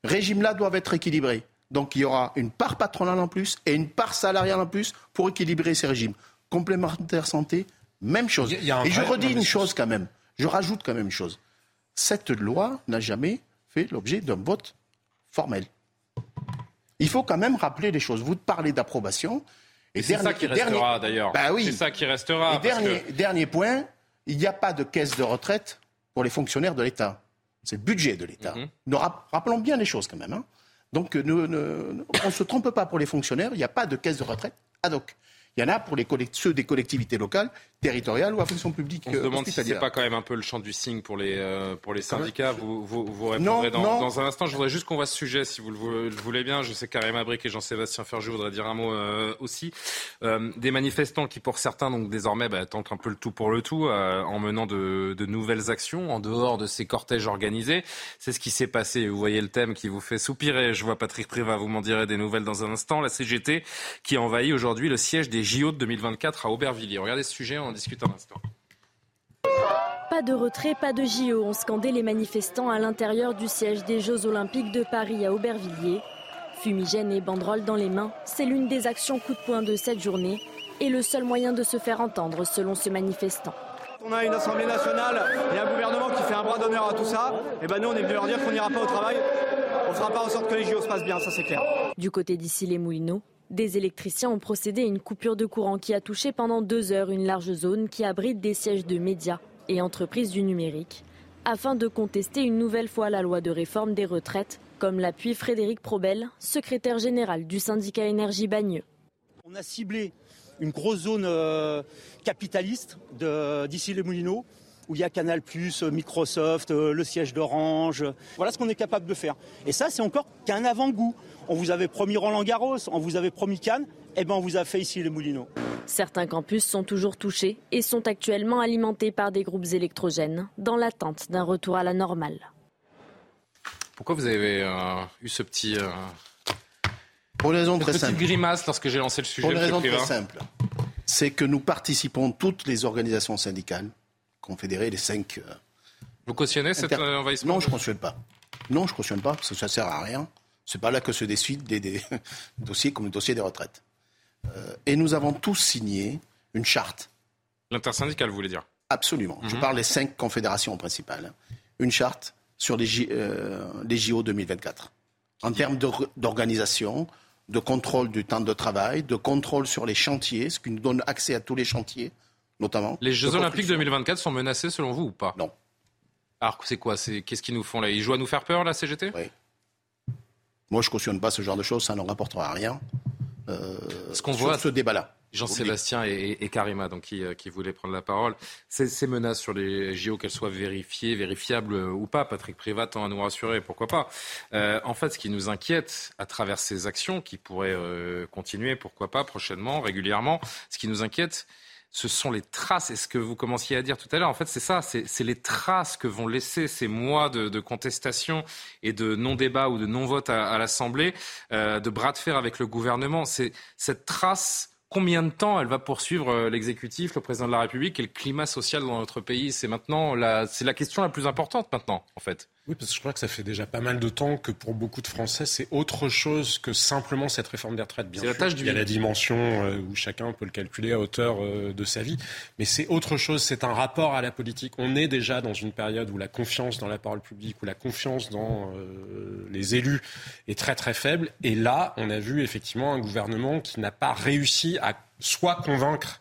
régimes-là doivent être équilibrés. Donc il y aura une part patronale en plus et une part salariale en plus pour équilibrer ces régimes. Complémentaire santé, même chose. Il y a- il y a un et je redis une chose quand même. Je rajoute quand même une chose. Cette loi n'a jamais fait l'objet d'un vote formel. Il faut quand même rappeler les choses. Vous parlez d'approbation. Et c'est ça qui restera d'ailleurs. Bah oui. C'est ça qui restera. Et parce dernier, que- dernier point, il n'y a pas de caisse de retraite pour les fonctionnaires de l'État. C'est le budget de l'État. Mhm. Nous rap- rappelons bien les choses quand même. hein. Donc euh, on ne se trompe pas pour les fonctionnaires, il n'y a pas de caisse de retraite ad hoc. Il y en a pour les ceux des collectivités locales, territoriales ou à fonction publique On se euh, demande si c'est pas quand même un peu le champ du signe pour les, euh, pour les syndicats. Vous, vous, vous Non, répondrez dans, non. dans un instant. Je voudrais juste qu'on voit ce sujet, si vous le vou- le voulez bien. Je sais qu'Arim Abric et Jean-Sébastien Ferjou voudraient dire un mot euh, aussi. Euh, des manifestants qui, pour certains, donc désormais, bah, tentent un peu le tout pour le tout, en menant de, de nouvelles actions en dehors de ces cortèges organisés. C'est ce qui s'est passé. Vous voyez le thème qui vous fait soupirer. Je vois Patrick Priva, vous m'en direz des nouvelles dans un instant. La CGT qui envahit aujourd'hui le siège des JO de 2024 à Aubervilliers. Regardez ce sujet, on en discute un instant. Pas de retrait, pas de JO, ont scandé les manifestants à l'intérieur du siège des Jeux Olympiques de Paris à Aubervilliers. Fumigène et banderole dans les mains, c'est l'une des actions coup de poing de cette journée et le seul moyen de se faire entendre selon ce manifestant. On a une Assemblée nationale et un gouvernement qui fait un bras d'honneur à tout ça. Et ben nous, on est venu leur dire qu'on n'ira pas au travail. On ne fera pas en sorte que les JO se passent bien, ça c'est clair. Du côté d'ici les Moulineaux, des électriciens ont procédé à une coupure de courant qui a touché pendant deux heures une large zone qui abrite des sièges de médias et entreprises du numérique, afin de contester une nouvelle fois la loi de réforme des retraites, comme l'appuie Frédéric Probel, secrétaire général du syndicat Énergie Bagneux. On a ciblé une grosse zone euh, capitaliste d'ici les Moulineaux, où il y a Canal+, Microsoft, euh, le siège d'Orange. Voilà ce qu'on est capable de faire. Et ça, c'est encore qu'un avant-goût. On vous avait promis Roland Garros, on vous avait promis Cannes, et eh ben on vous a fait ici les Moulineaux. Certains campus sont toujours touchés et sont actuellement alimentés par des groupes électrogènes, dans l'attente d'un retour à la normale. Pourquoi vous avez euh, eu ce petit... Euh, Pour une raison très petite simple. grimace lorsque j'ai lancé le sujet Pour une raison très simple. C'est que nous participons, toutes les organisations syndicales, confédérées, les cinq... euh, Vous cautionnez cet inter- envahissement Non, je ne cautionne pas. Non, je ne cautionne pas, parce que ça ne sert à rien. C'est pas là que se décident des, des dossiers comme le dossier des retraites. Euh, et nous avons tous signé une charte. L'intersyndicale, vous voulez dire? Absolument. Je Mhm. parle des cinq confédérations principales. Une charte sur les, J- euh, les JO 2024. En termes d'or- d'organisation, de contrôle du temps de travail, de contrôle sur les chantiers, ce qui nous donne accès à tous les chantiers, notamment. Les Jeux Olympiques construction. 2024 sont menacés selon vous ou pas? Non. Alors c'est quoi? Qu'est-ce qu'ils nous font là? Ils jouent à nous faire peur, la CGT Oui. Moi, je cautionne pas ce genre de choses, ça ne rapportera rien. Euh, Ce qu'on voit, ce débat-là. Jean-Sébastien et, et Karima, donc qui, euh, qui voulaient prendre la parole. Ces, ces menaces sur les JO, qu'elles soient vérifiées, vérifiables euh, ou pas, Patrick Privat tend à nous rassurer, pourquoi pas. Euh, en fait, ce qui nous inquiète à travers ces actions qui pourraient euh, continuer, pourquoi pas, prochainement, régulièrement, ce qui nous inquiète, ce sont les traces. Et ce que vous commenciez à dire tout à l'heure, en fait, c'est ça, c'est les traces que vont laisser ces mois de, contestation et de non-débat ou de non-vote à, à l'Assemblée, euh, de bras de fer avec le gouvernement. C'est cette trace. Combien de temps elle va poursuivre euh, l'exécutif, le président de la République et le climat social dans notre pays? C'est maintenant c'est la question la plus importante maintenant, en fait. Oui, parce que je crois que ça fait déjà pas mal de temps que pour beaucoup de Français, c'est autre chose que simplement cette réforme des retraites. Bien la sûr, tâche du il y a la dimension euh, où chacun peut le calculer à hauteur euh, de sa vie, mais c'est autre chose. C'est un rapport à la politique. On est déjà dans une période où la confiance dans la parole publique, où la confiance dans euh, les élus est très très faible. Et là, on a vu effectivement un gouvernement qui n'a pas réussi à soit convaincre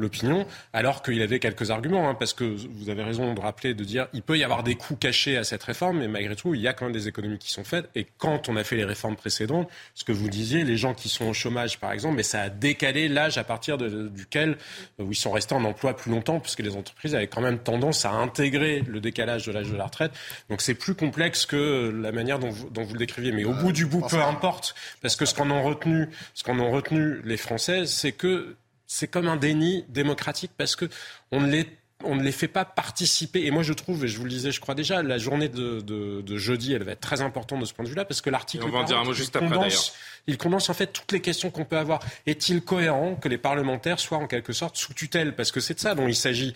l'opinion, alors qu'il avait quelques arguments, hein, parce que vous avez raison de rappeler, de dire il peut y avoir des coûts cachés à cette réforme, mais malgré tout, il y a quand même des économies qui sont faites. Et quand on a fait les réformes précédentes, ce que vous disiez, les gens qui sont au chômage, par exemple, mais ça a décalé l'âge à partir de- duquel euh, ils sont restés en emploi plus longtemps, puisque les entreprises avaient quand même tendance à intégrer le décalage de l'âge de la retraite. Donc c'est plus complexe que la manière dont vous, dont vous le décriviez. Mais au bout du bout, peu importe, parce que ce qu'en ont retenu, ce qu'en ont retenu les Français, c'est que c'est comme un déni démocratique parce que on ne les on ne les fait pas participer. Et moi, je trouve, et je vous le disais, je crois déjà, la journée de, de- de jeudi, elle va être très importante de ce point de vue-là, parce que l'article on va en dire un 40, mot juste après, condense- il condense en fait toutes les questions qu'on peut avoir. Est-il cohérent que les parlementaires soient en quelque sorte sous tutelle? Parce que c'est de ça dont il s'agit.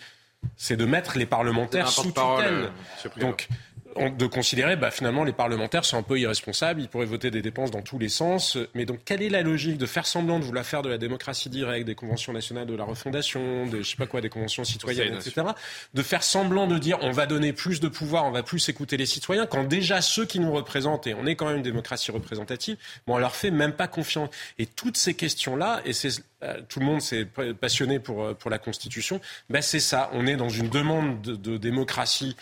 C'est de mettre les parlementaires sous tutelle. euh. Donc, on- de considérer, bah, finalement, les parlementaires sont un peu irresponsables, ils pourraient voter des dépenses dans tous les sens. Mais donc, quelle est la logique de faire semblant de vouloir faire de la démocratie directe, des conventions nationales de la refondation, des, je sais pas quoi, des conventions citoyennes, etc. De faire semblant de dire on va donner plus de pouvoir, on va plus écouter les citoyens, quand déjà ceux qui nous représentent, et on est quand même une démocratie représentative, bon, on leur fait même pas confiance. Et toutes ces questions-là, et c'est euh, tout le monde s'est pa- passionné pour, euh, pour la Constitution, ben c'est ça. On est dans une demande de, de démocratie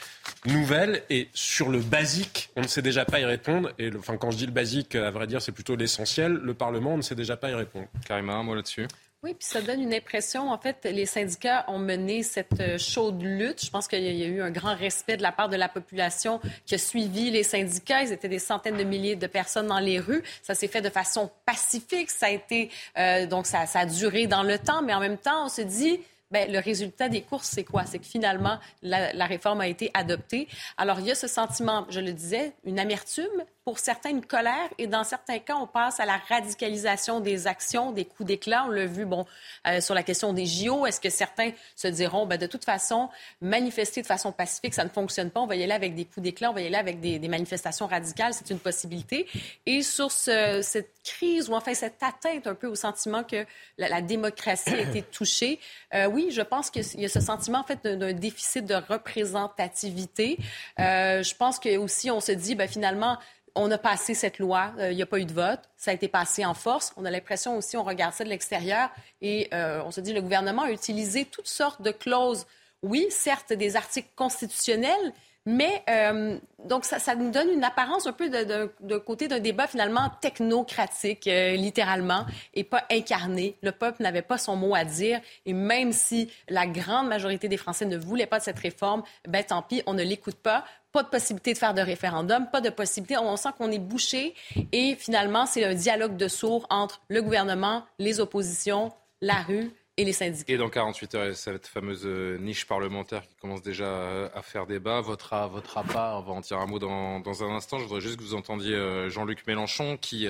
nouvelle et sur le basique, on ne sait déjà pas y répondre. Et le- enfin, quand je dis le basique, à vrai dire, c'est plutôt l'essentiel. Le Parlement ne sait déjà pas y répondre. Karima, un mot là-dessus. Oui, puis ça donne une impression. En fait, les syndicats ont mené cette euh, chaude lutte. Je pense qu'il y a eu un grand respect de la part de la population qui a suivi les syndicats. Ils étaient des centaines de milliers de personnes dans les rues. Ça s'est fait de façon pacifique. Ça a été euh, donc ça, ça a duré dans le temps, mais en même temps, on se dit. Ben, le résultat des courses, c'est quoi? C'est que finalement, la, la réforme a été adoptée. Alors, il y a ce sentiment, je le disais, une amertume pour certains une colère et dans certains cas, on passe à la radicalisation des actions, des coups d'éclat. On l'a vu, bon, euh, sur la question des JO. Est-ce que certains se diront, ben, de toute façon, manifester de façon pacifique, ça ne fonctionne pas. On va y aller avec des coups d'éclat, on va y aller avec des, manifestations radicales. C'est une possibilité. Et sur cette crise ou enfin cette atteinte un peu au sentiment que la, démocratie a été touchée, euh, oui, je pense qu'il y a ce sentiment en fait d'un déficit de représentativité. Euh, je pense que aussi on se dit, ben, finalement, on a passé cette loi, euh, il n'y a pas eu de vote, ça a été passé en force. On a l'impression aussi, on regarde ça de l'extérieur et euh, on se dit le gouvernement a utilisé toutes sortes de clauses. Oui, certes, des articles constitutionnels, mais euh, donc ça, nous donne une apparence un peu de, côté d'un débat finalement technocratique, littéralement, et pas incarné. Le peuple n'avait pas son mot à dire, et même si la grande majorité des Français ne voulaient pas de cette réforme, ben tant pis, on ne l'écoute pas. Pas de possibilité de faire de référendum, pas de possibilité. On sent qu'on est bouché et finalement, c'est un dialogue de sourds entre le gouvernement, les oppositions, la rue et les syndicats. Et dans 48 heures, cette fameuse euh, niche parlementaire qui commence déjà euh, à faire débat, votera, votera pas. On va en dire un mot dans, dans un instant. Je voudrais juste que vous entendiez euh, Jean-Luc Mélenchon qui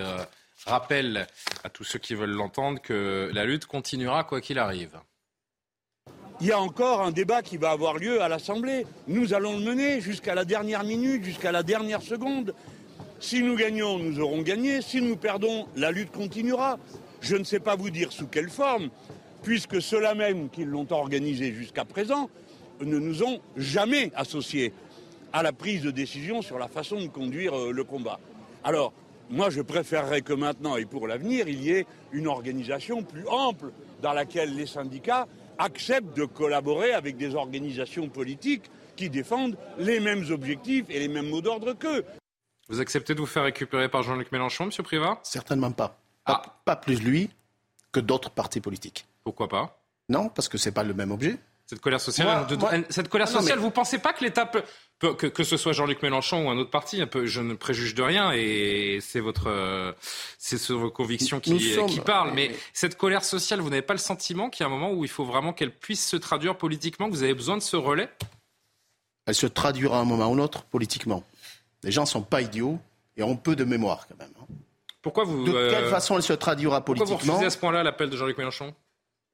rappelle à tous ceux qui veulent l'entendre que la lutte continuera quoi qu'il arrive il y a encore un débat qui va avoir lieu à l'Assemblée. Nous allons le mener jusqu'à la dernière minute, jusqu'à la dernière seconde. Si nous gagnons, nous aurons gagné. Si nous perdons, la lutte continuera. Je ne sais pas vous dire sous quelle forme, puisque ceux-là même qui l'ont organisé jusqu'à présent ne nous ont jamais associés à la prise de décision sur la façon de conduire euh, le combat. Alors, moi, je préférerais que maintenant et pour l'avenir, il y ait une organisation plus ample dans laquelle les syndicats acceptent de collaborer avec des organisations politiques qui défendent les mêmes objectifs et les mêmes mots d'ordre qu'eux. Vous acceptez de vous faire récupérer par Jean-Luc Mélenchon, M. Privat Certainement pas. Pas, ah. pas plus lui que d'autres partis politiques. Pourquoi pas Non, parce que ce n'est pas le même objet. Cette colère sociale, cette colère sociale, vous ne pensez pas que l'État peut, que, que, ce soit Jean-Luc Mélenchon ou un autre parti, un peu, je ne préjuge de rien et c'est votre, c'est vos convictions qui, qui parlent. Mais cette colère sociale, vous n'avez pas le sentiment qu'il y a un moment où il faut vraiment qu'elle puisse se traduire politiquement, que vous avez besoin de ce relais? Elle se traduira à un moment ou un autre politiquement. Les gens ne sont pas idiots et ont peu de mémoire quand même. Hein. Pourquoi vous De quelle euh, façon elle se traduira politiquement Pourquoi vous refusez à ce point-là l'appel de Jean-Luc Mélenchon?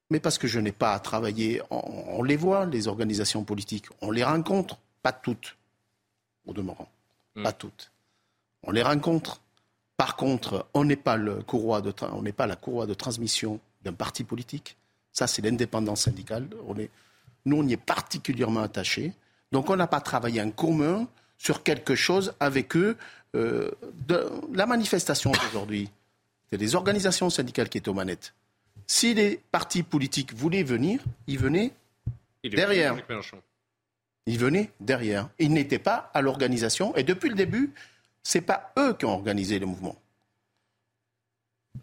Mais parce que je n'ai pas à travailler. On, les voit, les organisations politiques. On les rencontre. Pas toutes, au demeurant. Hmm. Pas toutes. On les rencontre. Par contre, on n'est pas, le courroie de, on n'est pas la courroie de transmission d'un parti politique. Ça, c'est l'indépendance syndicale. On est, nous, on y est particulièrement attachés. Donc, on n'a pas travaillé en commun sur quelque chose avec eux. Euh, de, la manifestation d'aujourd'hui, c'est des organisations syndicales qui sont aux manettes. Si les partis politiques voulaient venir, ils venaient derrière. Ils venaient derrière. Ils n'étaient pas à l'organisation. Et depuis le début, ce n'est pas eux qui ont organisé le mouvement.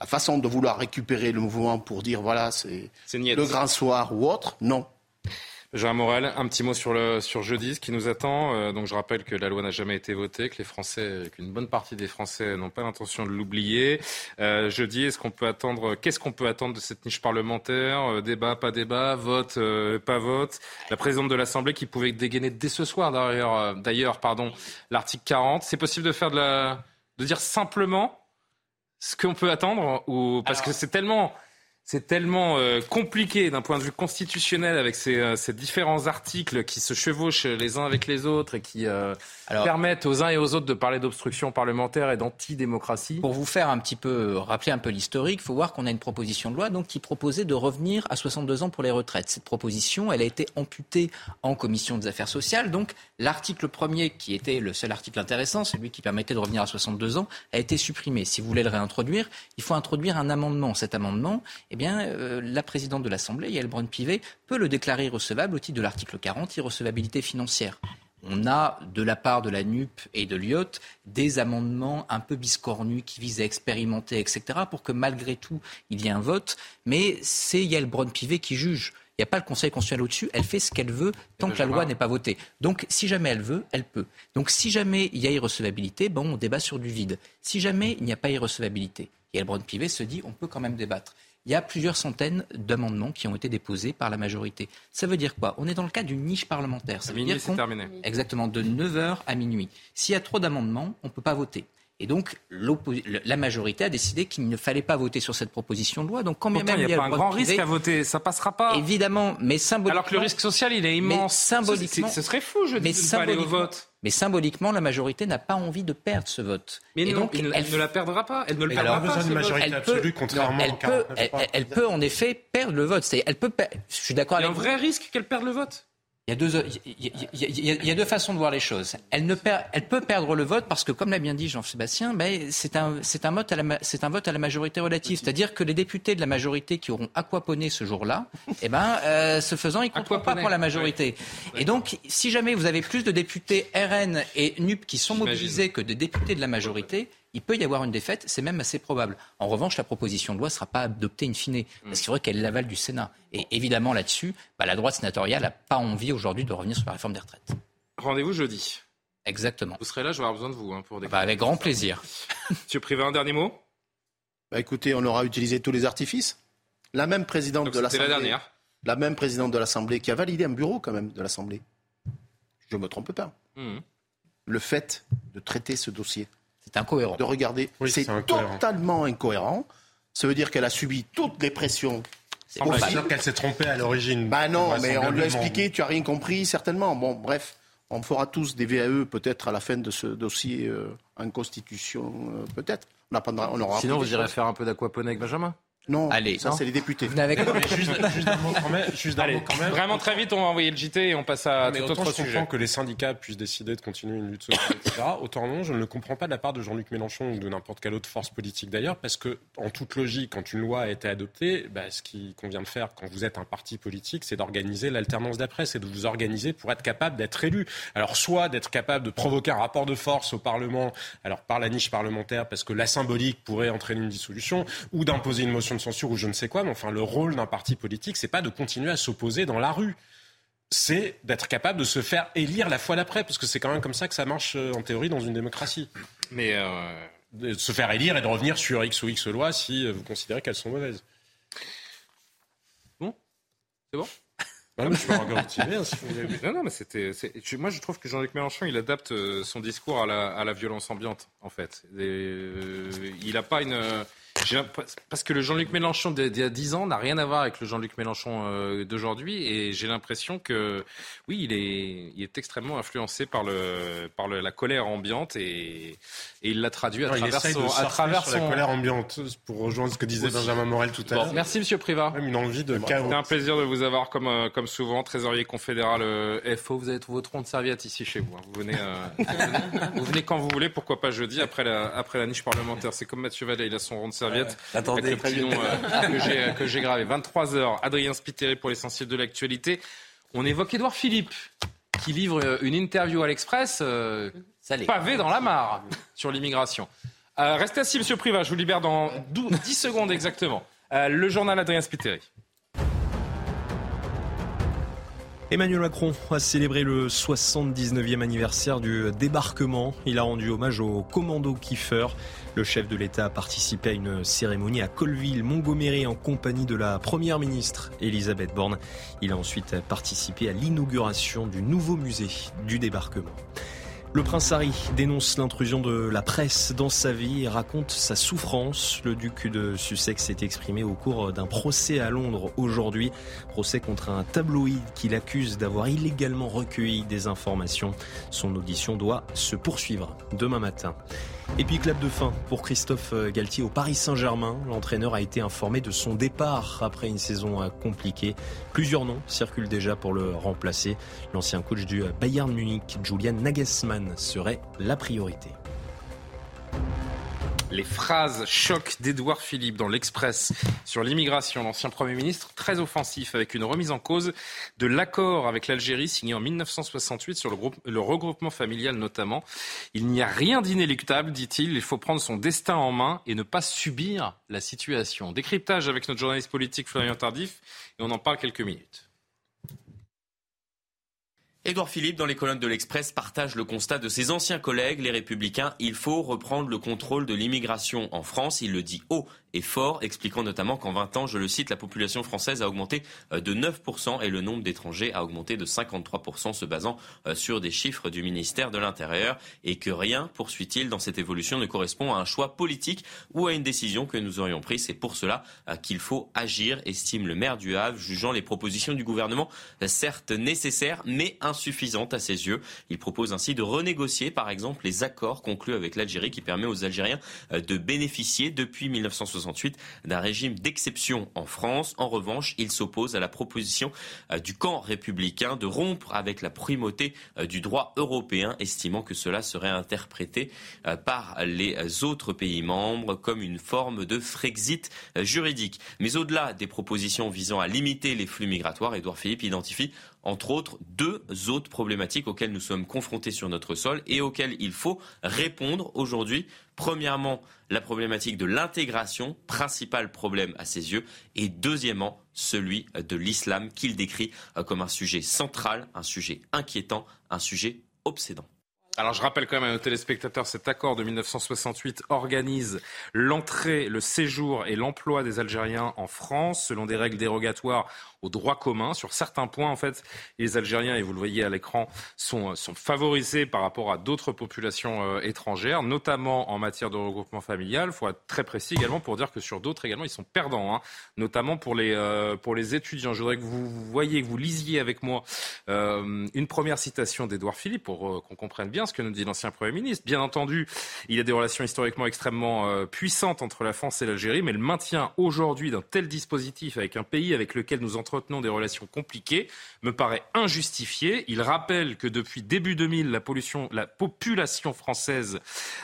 La façon de vouloir récupérer le mouvement pour dire voilà, c'est le grand soir ou autre, non. Jean Morel, un petit mot sur, le, sur jeudi, ce qui nous attend. Euh, donc je rappelle que la loi n'a jamais été votée, que les Français, qu'une bonne partie des Français n'ont pas l'intention de l'oublier. Euh, jeudi, est-ce qu'on peut attendre, qu'est-ce qu'on peut attendre de cette niche parlementaire? Euh, Débat, pas débat, vote, pas vote. La présidente de l'Assemblée qui pouvait dégainer dès ce soir d'ailleurs, d'ailleurs, pardon, l'article 40. C'est possible de faire de la, de dire simplement ce qu'on peut attendre ou parce que c'est tellement c'est tellement euh, compliqué d'un point de vue constitutionnel avec ces, euh, ces, différents articles qui se chevauchent les uns avec les autres et qui euh, permettent aux uns et aux autres de parler d'obstruction parlementaire et d'antidémocratie. Pour vous faire un petit peu rappeler un peu l'historique, il faut voir qu'on a une proposition de loi donc qui proposait de revenir à 62 ans pour les retraites. Cette proposition, elle a été amputée en commission des affaires sociales. Donc l'article premier, qui était le seul article intéressant, celui qui permettait de revenir à 62 ans, a été supprimé. Si vous voulez le réintroduire, il faut introduire un amendement. Cet amendement eh bien, euh, la présidente de l'Assemblée, Yael Braun-Pivet, peut le déclarer irrecevable au titre de l'article 40, irrecevabilité financière. On a, de la part de la NUP et de l'IOT, des amendements un peu biscornus qui visent à expérimenter, etc., pour que malgré tout, il y ait un vote. Mais c'est Yael Braun-Pivet qui juge. Il n'y a pas le Conseil constitutionnel au-dessus. Elle fait ce qu'elle veut tant que la loi n'est pas votée. Donc, si jamais elle veut, elle peut. Donc, si jamais il y a irrecevabilité, bon, on débat sur du vide. Si jamais il n'y a pas irrecevabilité, Yael Braun-Pivet se dit on peut quand même débattre il y a plusieurs centaines d'amendements qui ont été déposés par la majorité. Ça veut dire quoi? On est dans le cas d'une niche parlementaire. Ça veut dire terminé. Exactement, de 9h à minuit. S'il y a trop d'amendements, on ne peut pas voter. Et donc, la majorité a décidé qu'il ne fallait pas voter sur cette proposition de loi. Donc, quand même il n'y a, pas un grand risque à voter, ça passera pas. Évidemment, mais symboliquement. Alors que le risque social, il est immense. symboliquement, ce serait fou, je dis, de ne pas aller au vote. Mais symboliquement, la majorité n'a pas envie de perdre ce vote. Mais non, donc, elle, ne la perdra pas. Elle ne le perdra pas. besoin d'une majorité absolue, contrairement elle peut, elle, peut en effet perdre le vote. Elle peut, je suis d'accord avec Il y a un vrai risque qu'elle perde le vote. Il y, a deux, il, y a, deux façons de voir les choses. Elle, ne perd, elle peut perdre le vote parce que, comme l'a bien dit Jean-Sébastien, ben, c'est un, un, vote à la, un vote à la majorité relative. C'est-à-dire que les députés de la majorité qui auront aquaponé ce jour-là, eh ben, euh, ce faisant, ils ne compteront pas pour la majorité. Et donc, si jamais vous avez plus de députés RN et NUP qui sont mobilisés que de députés de la majorité, il peut y avoir une défaite, c'est même assez probable. En revanche, la proposition de loi ne sera pas adoptée in fine, parce qu'il faudrait qu'elle l'aval du Sénat. Et évidemment, là-dessus, bah, la droite sénatoriale n'a pas envie aujourd'hui de revenir sur la réforme des retraites. Rendez-vous jeudi. Exactement. Vous serez là, je vais avoir besoin de vous hein, pour des. Bah, avec grand plaisir. Monsieur Privé, un dernier mot? Bah, Écoutez, on aura utilisé tous les artifices. La même présidente de l'Assemblée. la dernière. La même présidente de l'Assemblée qui a validé un bureau quand même de l'Assemblée. Je ne me trompe pas. Mmh. Le fait de traiter ce dossier c'est incohérent. De regarder. c'est totalement incohérent. Ça veut dire qu'elle a subi toutes les pressions. C'est sûr qu'elle s'est trompée à l'origine. Bah non, mais on lui a expliqué, tu as rien compris, certainement. Bon, bref, on fera tous des VAE peut-être à la fin de ce dossier euh, en constitution, euh, peut-être. On, on aura Sinon, vous irez faire un peu d'aquaponie avec Benjamin? Non, Allez, ça c'est les députés. Vous n'avez juste, juste un mot quand même. Juste Allez, quand même. Vraiment très vite, on va envoyer le JT et on passe à mais tout autre je comprends que les syndicats puissent décider de continuer une lutte sociale, etc. Autant non, je ne le comprends pas de la part de Jean-Luc Mélenchon ou de n'importe quelle autre force politique d'ailleurs, parce que en toute logique, quand une loi a été adoptée, bah, ce qui convient de faire quand vous êtes un parti politique, c'est d'organiser l'alternance d'après, c'est de vous organiser pour être capable d'être élu. Alors soit d'être capable de provoquer un rapport de force au Parlement, alors par la niche parlementaire, parce que la symbolique pourrait entraîner une dissolution, ou d'imposer une motion de censure ou je ne sais quoi mais enfin, le rôle d'un parti politique, c'est pas de continuer à s'opposer dans la rue. C'est d'être capable de se faire élire la fois d'après, parce que c'est quand même comme ça que ça marche euh, en théorie dans une démocratie. Mais euh, de se faire élire et de revenir sur X ou X lois si euh, vous considérez qu'elles sont mauvaises. Bon C'est bon? Non, hein, non, non, mais c'était. Moi, je trouve que Jean-Luc Mélenchon, il adapte son discours à la, à la violence ambiante, en fait. il n'a pas une. Parce que le Jean-Luc Mélenchon d'il y a 10 ans n'a rien à voir avec le Jean-Luc Mélenchon euh, d'aujourd'hui. Et j'ai l'impression que, oui, il est, il est extrêmement influencé par, le, par la colère ambiante et, et il l'a traduit à travers son. À travers la colère ambiante, pour rejoindre ce que disait Benjamin Morel tout à l'heure. merci, monsieur Privat. Même une envie de. C'est un plaisir de vous avoir, comme, euh, comme souvent, trésorier confédéral euh, FO. Vous avez trouvé votre rond de serviette ici chez vous. Hein. Vous, venez, vous venez quand vous voulez, pourquoi pas jeudi, après la, après la niche parlementaire. C'est comme Mathieu Vallée, il a son rond de serviette Attendez, avec le euh, que j'ai gravé. 23h, Adrien Spiteri pour l'essentiel de l'actualité. On évoque Édouard Philippe, qui livre euh, une interview à l'Express, euh, pavé dans la mare, sur l'immigration. restez assis, monsieur Privat, je vous libère dans 10 secondes exactement. le journal Adrien Spiteri. Emmanuel Macron a célébré le 79e anniversaire du débarquement. Il a rendu hommage au commando Kiefer. Le chef de l'État a participé à une cérémonie à Colville-Montgomery en compagnie de la Première ministre Elisabeth Borne. Il a ensuite participé à l'inauguration du nouveau musée du débarquement. Le prince Harry dénonce l'intrusion de la presse dans sa vie et raconte sa souffrance. Le duc de Sussex s'est exprimé au cours d'un procès à Londres aujourd'hui. Procès contre un tabloïd qui l'accuse d'avoir illégalement recueilli des informations. Son audition doit se poursuivre demain matin. Et puis clap de fin pour Christophe euh, Galtier au Paris Saint-Germain. L'entraîneur a été informé de son départ après une saison euh, compliquée. Plusieurs noms circulent déjà pour le remplacer. L'ancien coach du euh, Bayern Munich, Julian Nagelsmann, serait la priorité. Les phrases choc d'Edouard Philippe dans l'Express sur l'immigration, l'ancien Premier ministre, très offensif, avec une remise en cause de l'accord avec l'Algérie signé en 1968 sur le, le regroupement familial notamment. Il n'y a rien d'inéluctable, dit-il, il faut prendre son destin en main et ne pas subir la situation. Décryptage avec notre journaliste politique Florian Tardif, et on en parle quelques minutes. Édouard Philippe, dans les colonnes de l'Express, partage le constat de ses anciens collègues, les Républicains. Il faut reprendre le contrôle de l'immigration en France. Il le dit haut et fort, expliquant notamment qu'en 20 ans, je le cite, la population française a augmenté euh, de 9% et le nombre d'étrangers a augmenté de 53%, se basant euh, sur des chiffres du ministère de l'Intérieur, et que rien, poursuit-il, dans cette évolution ne correspond à un choix politique ou à une décision que nous aurions prise. C'est pour cela euh, qu'il faut agir, estime le maire du Havre, jugeant les propositions du gouvernement certes nécessaires, mais insuffisantes à ses yeux. Il propose ainsi de renégocier, par exemple, les accords conclus avec l'Algérie qui permet aux Algériens de bénéficier depuis 1960 d'un régime d'exception en France. En revanche, il s'oppose à la proposition euh, du camp républicain de rompre avec la primauté euh, du droit européen, estimant que cela serait interprété euh, par les autres pays membres comme une forme de Frexit juridique. Mais au-delà des propositions visant à limiter les flux migratoires, Édouard Philippe identifie entre autres deux autres problématiques auxquelles nous sommes confrontés sur notre sol et auxquelles il faut répondre aujourd'hui. Premièrement, la problématique de l'intégration, principal problème à ses yeux, et deuxièmement, celui de l'islam qu'il décrit euh, comme un sujet central, un sujet inquiétant, un sujet obsédant. Alors je rappelle quand même à nos téléspectateurs, cet accord de 1968 organise l'entrée, le séjour et l'emploi des Algériens en France selon des règles dérogatoires au droit commun. Sur certains points, en fait, les Algériens, et vous le voyez à l'écran, sont, sont favorisés par rapport à d'autres populations euh, étrangères, notamment en matière de regroupement familial. Il faut être très précis également pour dire que sur d'autres également, ils sont perdants, hein, notamment pour les, euh, pour les étudiants. Je voudrais que vous voyez, que vous lisiez avec moi euh, une première citation d'Édouard Philippe pour qu'on comprenne bien ce que nous dit l'ancien Premier ministre. Bien entendu, il y a des relations historiquement extrêmement puissantes entre la France et l'Algérie, mais le maintien aujourd'hui d'un tel dispositif avec un pays avec lequel nous entrons entretenons des relations compliquées me paraît injustifié. Il rappelle que depuis début 2000, la, la population française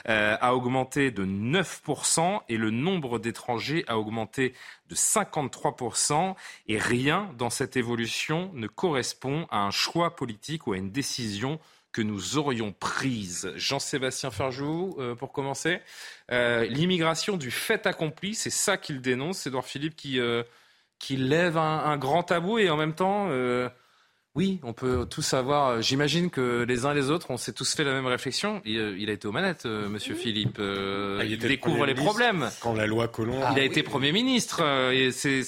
euh, a augmenté de 9% et le nombre d'étrangers a augmenté de 53% et rien dans cette évolution ne correspond à un choix politique ou à une décision que nous aurions prise. Jean-Sébastien Ferjou, euh, pour commencer. Euh, l'immigration du fait accompli, c'est ça qu'il dénonce. Édouard Philippe qui qui lève un, grand tabou et en même temps, euh, oui, on peut tous savoir. J'imagine que les uns et les autres, on s'est tous fait la même réflexion. Il, euh, a été aux manettes, euh, Monsieur Philippe. Ah, il, découvre les problèmes. Quand la loi Colomb. il a été Premier ministre. et c'est,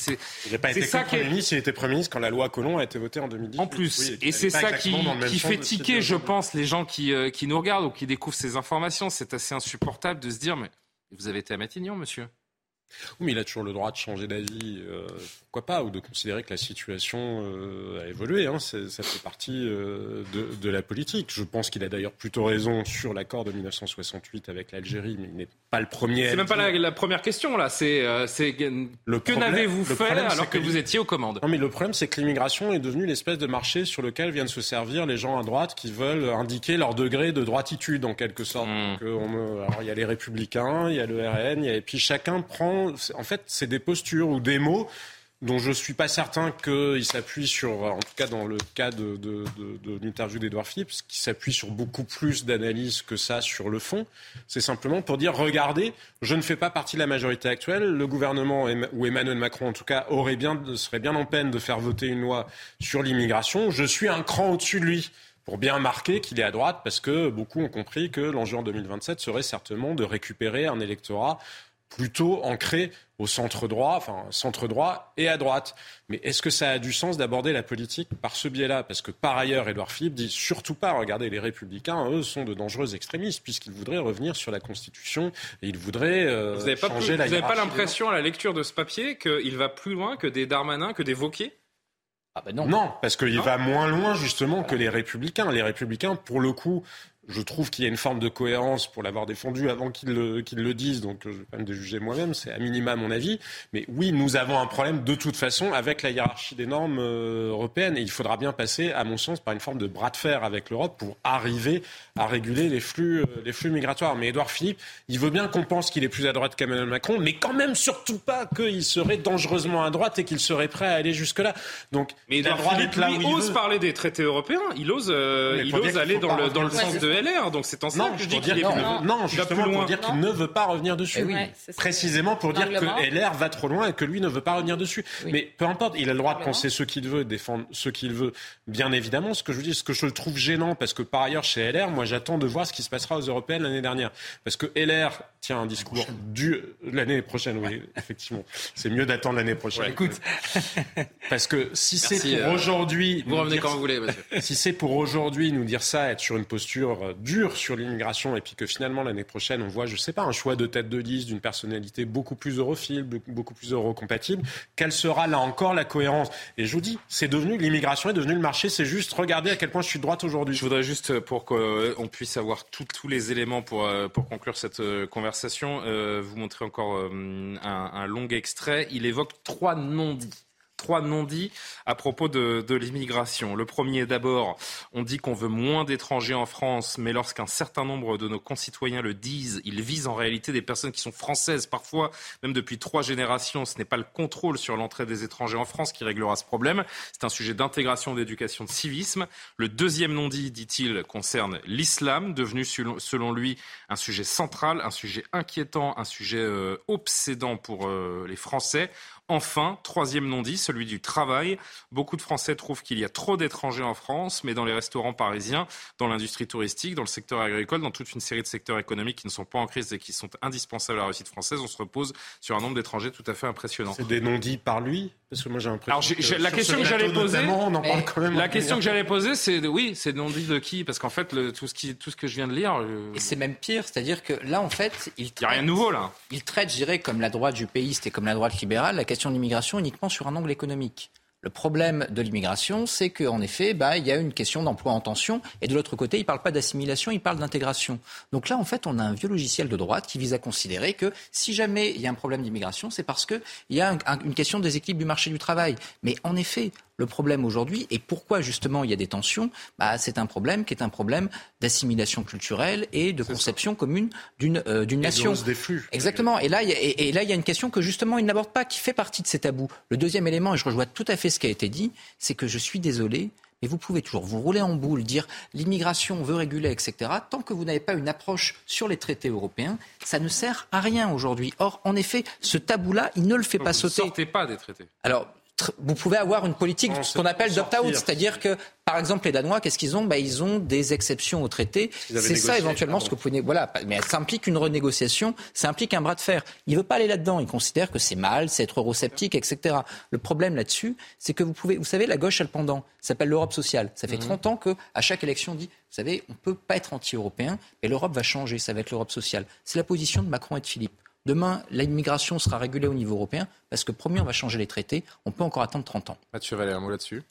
il n'a pas été ça Premier ministre. Il était Premier ministre quand la loi Colomb a été votée en 2010. En plus, et c'est ça qui, qui fait tiquer, je pense, les gens qui, qui nous regardent ou qui découvrent ces informations. C'est assez insupportable de se dire, mais vous avez été à Matignon, monsieur. Oui, mais il a toujours le droit de changer d'avis, euh, pourquoi pas, ou de considérer que la situation euh, a évolué. Hein, ça fait partie euh, de, de, la politique. Je pense qu'il a d'ailleurs plutôt raison sur l'accord de 1968 avec l'Algérie, mais il n'est pas le premier. C'est même pas la, première question là. C'est que n'avez-vous fait alors que, vous étiez aux commandes? Non, mais le problème, c'est que l'immigration est devenue l'espèce de marché sur lequel viennent se servir les gens à droite qui veulent indiquer leur degré de droititude en quelque sorte. Hmm. alors il y a les Républicains, il y a le RN, et puis chacun prend en fait, c'est des postures ou des mots dont je ne suis pas certain qu'ils s'appuient sur, en tout cas dans le cas de, l'interview d'Edouard Philippe, qui s'appuie sur beaucoup plus d'analyse que ça sur le fond. C'est simplement pour dire, regardez, je ne fais pas partie de la majorité actuelle. Le gouvernement, ou Emmanuel Macron en tout cas, serait bien en peine de faire voter une loi sur l'immigration. Je suis un cran au-dessus de lui pour bien marquer qu'il est à droite, parce que beaucoup ont compris que l'enjeu en 2027 serait certainement de récupérer un électorat plutôt ancré au centre droit, enfin centre droit et à droite. Mais est-ce que ça a du sens d'aborder la politique par ce biais-là? Parce que par ailleurs, Édouard Philippe dit surtout pas, regardez, les républicains, eux, sont de dangereux extrémistes, puisqu'ils voudraient revenir sur la Constitution et ils voudraient euh, vous changer la Vous n'avez pas l'impression à la lecture de ce papier qu'il va plus loin que des Darmanin, que des Vauquier? Ah ben non. non. parce qu'il va moins loin justement que les républicains. Les républicains, pour le coup, je trouve qu'il y a une forme de cohérence pour l'avoir défendu avant qu'ils le, le disent, donc je vais pas me déjuger moi-même, c'est à minima mon avis. Mais oui, nous avons un problème de toute façon avec la hiérarchie des normes euh, européennes et il faudra bien passer, à mon sens, par une forme de bras de fer avec l'Europe pour arriver à réguler les flux, euh, les flux migratoires. Mais Édouard Philippe, il veut bien qu'on pense qu'il est plus à droite qu'Emmanuel Macron, mais quand même surtout pas qu'il serait dangereusement à droite et qu'il serait prêt à aller jusque-là. Donc, mais Édouard Philippe, là ose parler des traités européens, il ose, euh, il ose aller dans le, dans le sens de LR, donc c'est en ça Non, que je dis pour qu'il dire est qu'il plus- ne veut- non, va justement pour dire qu'il ne veut pas revenir dessus. Eh oui. Précisément pour dire que LR va trop loin et que lui ne veut pas revenir dessus. Mais peu importe, il a le droit de penser ce qu'il veut, défendre ce qu'il veut, bien évidemment. Ce que je vous dis, ce que je trouve gênant, parce que par ailleurs chez LR, moi j'attends de voir ce qui se passera aux européennes l'année dernière, parce que LR tient un discours du l'année prochaine, oui, effectivement. C'est mieux d'attendre l'année prochaine. écoute. parce que si c'est pour euh, aujourd'hui, vous revenez dire- quand vous voulez, monsieur. si c'est pour aujourd'hui nous dire ça, être sur une posture euh, dure sur l'immigration, et puis que finalement l'année prochaine on voit, je sais pas, un choix de tête de liste d'une personnalité beaucoup plus europhile, be- beaucoup plus eurocompatible, quelle sera là encore la cohérence? Et je vous dis, c'est devenu l'immigration est devenue le marché. C'est juste regarder à quel point je suis droite aujourd'hui. Je voudrais juste, euh, pour qu'on puisse avoir tous les éléments pour, euh, pour conclure cette euh, conversation, vous montrer encore un long extrait. Il évoque trois non-dits. Trois non-dits à propos de, l'immigration. Le premier, d'abord, on dit qu'on veut moins d'étrangers en France, mais lorsqu'un certain nombre de nos concitoyens le disent, ils visent en réalité des personnes qui sont françaises, parfois même depuis trois générations. Ce n'est pas le contrôle sur l'entrée des étrangers en France qui réglera ce problème. C'est un sujet d'intégration, d'éducation, de civisme. Le deuxième non-dit, dit-il, concerne l'islam, devenu selon- selon lui un sujet central, un sujet inquiétant, un sujet euh, obsédant pour euh, les Français. Enfin, troisième non-dit, celui du travail. Beaucoup de Français trouvent qu'il y a trop d'étrangers en France, mais dans les restaurants parisiens, dans l'industrie touristique, dans le secteur agricole, dans toute une série de secteurs économiques qui ne sont pas en crise et qui sont indispensables à la réussite française, on se repose sur un nombre d'étrangers tout à fait impressionnant. C'est des non-dits par lui? Parce que moi j'ai l'impression. Alors j'ai- j'ai- la question que j'allais poser, notamment, on en parle quand même. la question que j'allais poser, c'est de- oui, c'est non dit de qui? Parce qu'en fait, le- tout ce qui, tout ce que je viens de lire, euh, Et c'est même pire, c'est-à-dire que là, en fait, il y a rien de nouveau là. Il traite, je dirais, comme la droite jupéiste et comme la droite libérale, la question l'immigration uniquement sur un angle économique. Le problème de l'immigration, c'est qu'en effet, bah, il y a une question d'emploi en tension, et de l'autre côté, il ne parle pas d'assimilation, il parle d'intégration. Donc là, en fait, on a un vieux logiciel de droite qui vise à considérer que si jamais il y a un problème d'immigration, c'est parce qu'il y a un- un- une question de déséquilibre du marché du travail. Mais en effet, le problème aujourd'hui, et pourquoi justement il y a des tensions, bah, c'est un problème qui est un problème d'assimilation culturelle et de conception commune d'une euh, d'une nation. hausse des flux. Exactement. Et là, il y a, et, et là, il y a une question que justement il n'aborde pas, qui fait partie de ces tabous. Le deuxième élément, et je rejoins tout à fait ce qui a été dit, c'est que je suis désolé. Mais vous pouvez toujours vous rouler en boule, dire l'immigration, on veut réguler, etc. Tant que vous n'avez pas une approche sur les traités européens, ça ne sert à rien aujourd'hui. Or, en effet, ce tabou-là, il ne le fait pas Vous ne sauter. sortez pas des traités. Alors, vous pouvez avoir une politique, On ce qu'on appelle d'opt-out, c'est-à-dire que, par exemple, les Danois, qu'est-ce qu'ils ont? Bah, Ils ont des exceptions au traité. C'est ça éventuellement ce que vous pouvez... Voilà, mais ça implique une renégociation, ça implique un bras de fer. Il ne veut pas aller là-dedans, il considère que c'est mal, c'est être eurosceptique, etc. Le problème là-dessus, c'est que vous pouvez... Vous savez, la gauche a le pendant, ça s'appelle l'Europe sociale. Ça fait Mhm. 30 ans qu'à chaque élection, on dit, vous savez, on ne peut pas être anti-européen, mais l'Europe va changer, ça va être l'Europe sociale. C'est la position de Macron et de Philippe. Demain, l'immigration sera régulée au niveau européen parce que, premier, on va changer les traités. On peut encore attendre 30 ans. Mathieu Vallet, un mot là-dessus?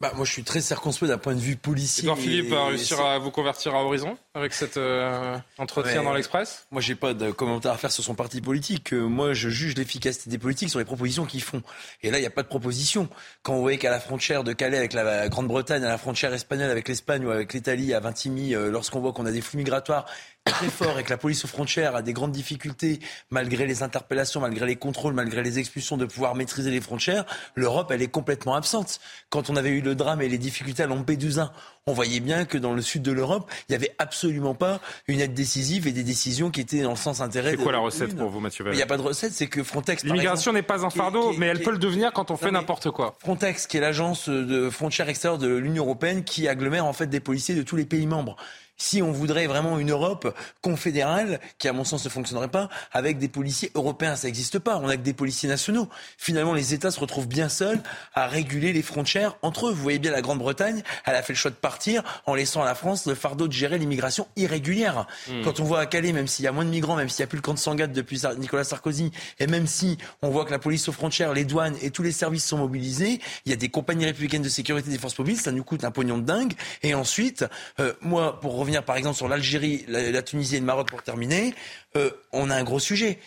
Bah, moi, je suis très circonspect d'un point de vue policier. Edouard Philippe et a réussi à vous convertir à Horizon avec cet euh, entretien Ouais. dans l'Express? Moi, j'ai pas de commentaire à faire sur son parti politique. Euh, Moi, je juge l'efficacité des politiques sur les propositions qu'ils font. Et là, il n'y a pas de proposition. Quand vous voyez qu'à la frontière de Calais avec la Grande-Bretagne, à la frontière espagnole avec l'Espagne ou avec l'Italie, à Vintimille, euh, lorsqu'on voit qu'on a des flux migratoires très forts et que la police aux frontières a des grandes difficultés, malgré les interpellations, malgré les contrôles, malgré les expulsions, de pouvoir maîtriser les frontières, l'Europe, elle est complètement absente. Quand on avait eu le drame et les difficultés à Lampedusa, on voyait bien que dans le sud de l'Europe, il n'y avait absolument pas une aide décisive et des décisions qui étaient dans le sens intérêt. C'est quoi la recette pour vous, Mathieu Il n'y a pas de recette, c'est que Frontex. L'immigration n'est pas un fardeau, qui est- mais elle peut le devenir quand on fait n'importe quoi. Frontex, qui est l'agence de frontières extérieures de l'Union européenne, qui agglomère en fait des policiers de tous les pays membres. Si on voudrait vraiment une Europe confédérale, qui à mon sens ne fonctionnerait pas, avec des policiers européens, ça n'existe pas. On n'a que des policiers nationaux. Finalement, les États se retrouvent bien seuls à réguler les frontières entre eux. Vous voyez bien la Grande-Bretagne, elle a fait le choix de partir en laissant à la France le fardeau de gérer l'immigration irrégulière. Hmm. Quand on voit à Calais, même s'il y a moins de migrants, même s'il n'y a plus le camp de Sangatte depuis Nicolas Sarkozy, et même si on voit que la police aux frontières, les douanes et tous les services sont mobilisés, il y a des compagnies républicaines de sécurité des forces mobiles, ça nous coûte un pognon de dingue. Et ensuite, euh, moi, pour revenir par exemple sur l'Algérie, la, Tunisie et le Maroc pour terminer, euh, on a un gros sujet.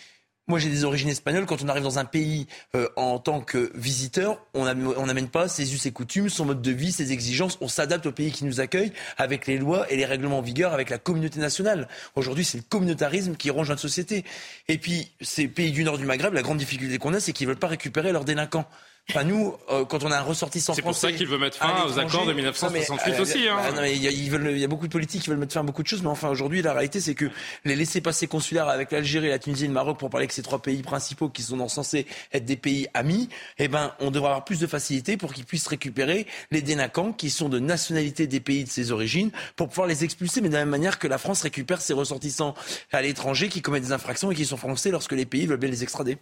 Moi, j'ai des origines espagnoles. Quand on arrive dans un pays euh, en tant que visiteur, on n'amène pas ses us et coutumes, son mode de vie, ses exigences. On s'adapte au pays qui nous accueille avec les lois et les règlements en vigueur, avec la communauté nationale. Aujourd'hui, c'est le communautarisme qui ronge notre société. Et puis, ces pays du nord du Maghreb, la grande difficulté qu'on a, c'est qu'ils veulent pas récupérer leurs délinquants. Enfin, nous, euh, quand on a un ressortissant C'est pour français. ça qu'il veut mettre fin aux accords de 1968 Non, mais, aussi, hein. bah, non, mais il y, a- ils veulent- il y a beaucoup de politiques qui veulent mettre fin à beaucoup de choses, mais enfin, aujourd'hui, la réalité, c'est que les laissés-passer consulaires avec l'Algérie, la Tunisie et le Maroc, pour parler que ces trois pays principaux qui sont censés être des pays amis, eh ben, on devrait avoir plus de facilité pour qu'ils puissent récupérer les délinquants qui sont de nationalité des pays de ses origines pour pouvoir les expulser, mais de la même manière que la France récupère ses ressortissants à l'étranger qui commettent des infractions et qui sont français lorsque les pays veulent bien les extrader.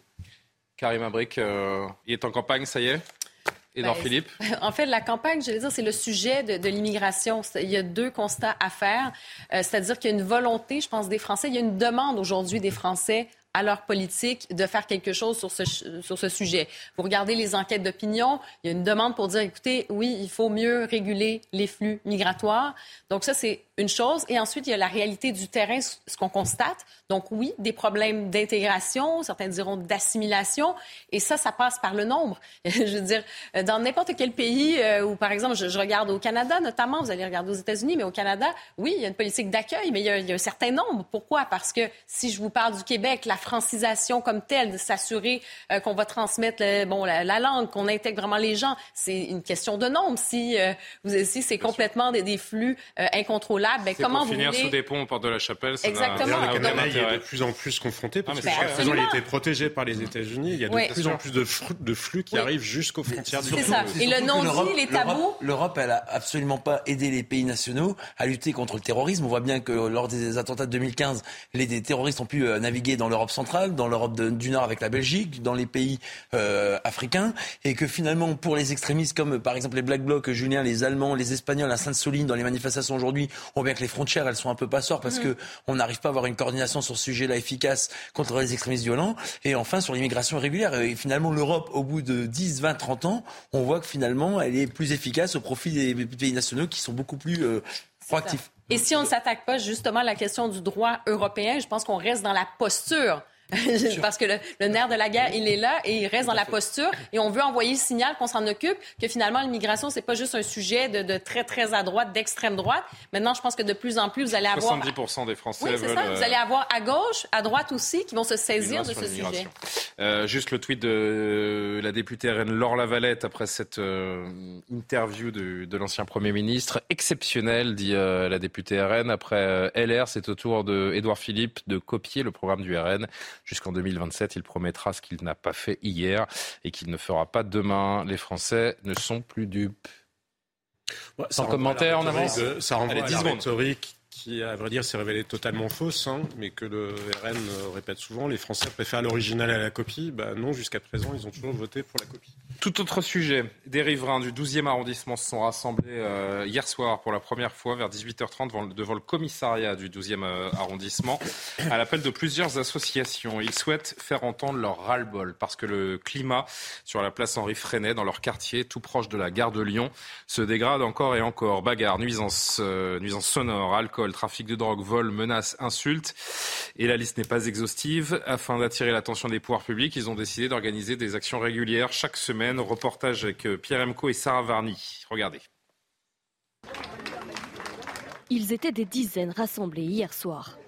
Karim Abric, euh, il est en campagne, ça y est? Edouard Ben, Philippe? En fait, la campagne, je vais dire, c'est le sujet de, de l'immigration. Il y a deux constats à faire. Euh, C'est-à-dire qu'il y a une volonté, je pense, des Français. Il y a une demande aujourd'hui des Français à leur politique de faire quelque chose sur ce, sur ce sujet. Vous regardez les enquêtes d'opinion, il y a une demande pour dire, écoutez, oui, il faut mieux réguler les flux migratoires. Donc ça, c'est une chose. Et ensuite, il y a la réalité du terrain, ce qu'on constate. Donc oui, des problèmes d'intégration, certains diront d'assimilation. Et ça, ça passe par le nombre. je veux dire, dans n'importe quel pays euh, où, par exemple, je, je regarde au Canada notamment, vous allez regarder aux États-Unis, mais au Canada, oui, il y a une politique d'accueil, mais il y, a, il y a un certain nombre. Pourquoi? Parce que si je vous parle du Québec, la francisation comme telle, de s'assurer euh, qu'on va transmettre le- bon, la, la langue, qu'on intègre vraiment les gens, c'est une question de nombre. Si, euh, vous, si c'est complètement des, des flux euh, incontrôlables, ben, comment pour vous finir voulez... sous des ponts, porte de la Chapelle. ça Exactement. le Canada il est de plus en plus confronté parce Ah, que jusqu'à présent, il était protégé par les États-Unis. Il y a de Oui. plus en plus de, fru- de flux qui Oui. arrivent jusqu'aux frontières du ça. Et le non-dit, l'Europe- les tabous. l'Europe- L'Europe, elle a absolument pas aidé les pays nationaux à lutter contre le terrorisme. On voit bien que lors des attentats de 2015, les, terroristes ont pu euh, naviguer dans l'Europe centrale, dans l'Europe de- du Nord avec la Belgique, dans les pays euh, africains, et que finalement, pour les extrémistes comme par exemple les Black Blocs, Julien, les Allemands, les Espagnols à Sainte-Soline, dans les manifestations aujourd'hui, on voit bien que les frontières, elles sont un peu passoires parce Mhm. que on n'arrive pas à avoir une coordination sur ce sujet-là efficace contre les extrémistes violents. Et enfin, sur l'immigration irrégulière, et finalement, l'Europe, au bout de 10, 20, 30 ans, on voit que finalement, elle est plus efficace au profit des pays nationaux qui sont beaucoup plus euh, proactifs. Et si on ne s'attaque pas justement à la question du droit européen, je pense qu'on reste dans la posture. Parce que le, le nerf de la guerre, il est là et il reste dans la posture. Et on veut envoyer le signal qu'on s'en occupe, que finalement, l'immigration, c'est pas juste un sujet de, de très, très à droite, d'extrême droite. Maintenant, je pense que de plus en plus, vous allez avoir... 70% des Français Oui, c'est ça. Vous euh, allez avoir à gauche, à droite aussi, qui vont se saisir de ce sujet. Euh, juste le tweet de la députée RN Laure Lavalette après cette euh, interview de, de l'ancien Premier ministre. Exceptionnel, dit euh, la députée RN. Après euh, LR, c'est au tour de Édouard Philippe de copier le programme du RN. Jusqu'en 2027, il promettra ce qu'il n'a pas fait hier et qu'il ne fera pas demain. Les Français ne sont plus dupes. Ouais, Sans commentaire, on avance de- Ça renvoie Allez, à 10 la secondes. rhétorique qui, à vrai dire, s'est révélée totalement fausse, hein, mais que le RN euh, répète souvent. Les Français préfèrent l'original à la copie. Bah non, jusqu'à présent, ils ont toujours voté pour la copie. Tout autre sujet. Des riverains du 12e arrondissement se sont rassemblés euh, hier soir pour la première fois vers 18h30 devant devant le commissariat du 12e euh, arrondissement à l'appel de plusieurs associations. Ils souhaitent faire entendre leur ras-le-bol parce que le climat sur la place Henri Freinet dans leur quartier tout proche de la gare de Lyon se dégrade encore et encore. Bagarres, nuisances, euh, nuisances sonores, alcool, trafic de drogue, vol, menaces, insultes. Et la liste n'est pas exhaustive. Afin d'attirer l'attention des pouvoirs publics, ils ont décidé d'organiser des actions régulières chaque semaine. Reportage avec euh, Pierre Emco et Sarah Varny. Regardez. Ils étaient des dizaines rassemblés hier soir.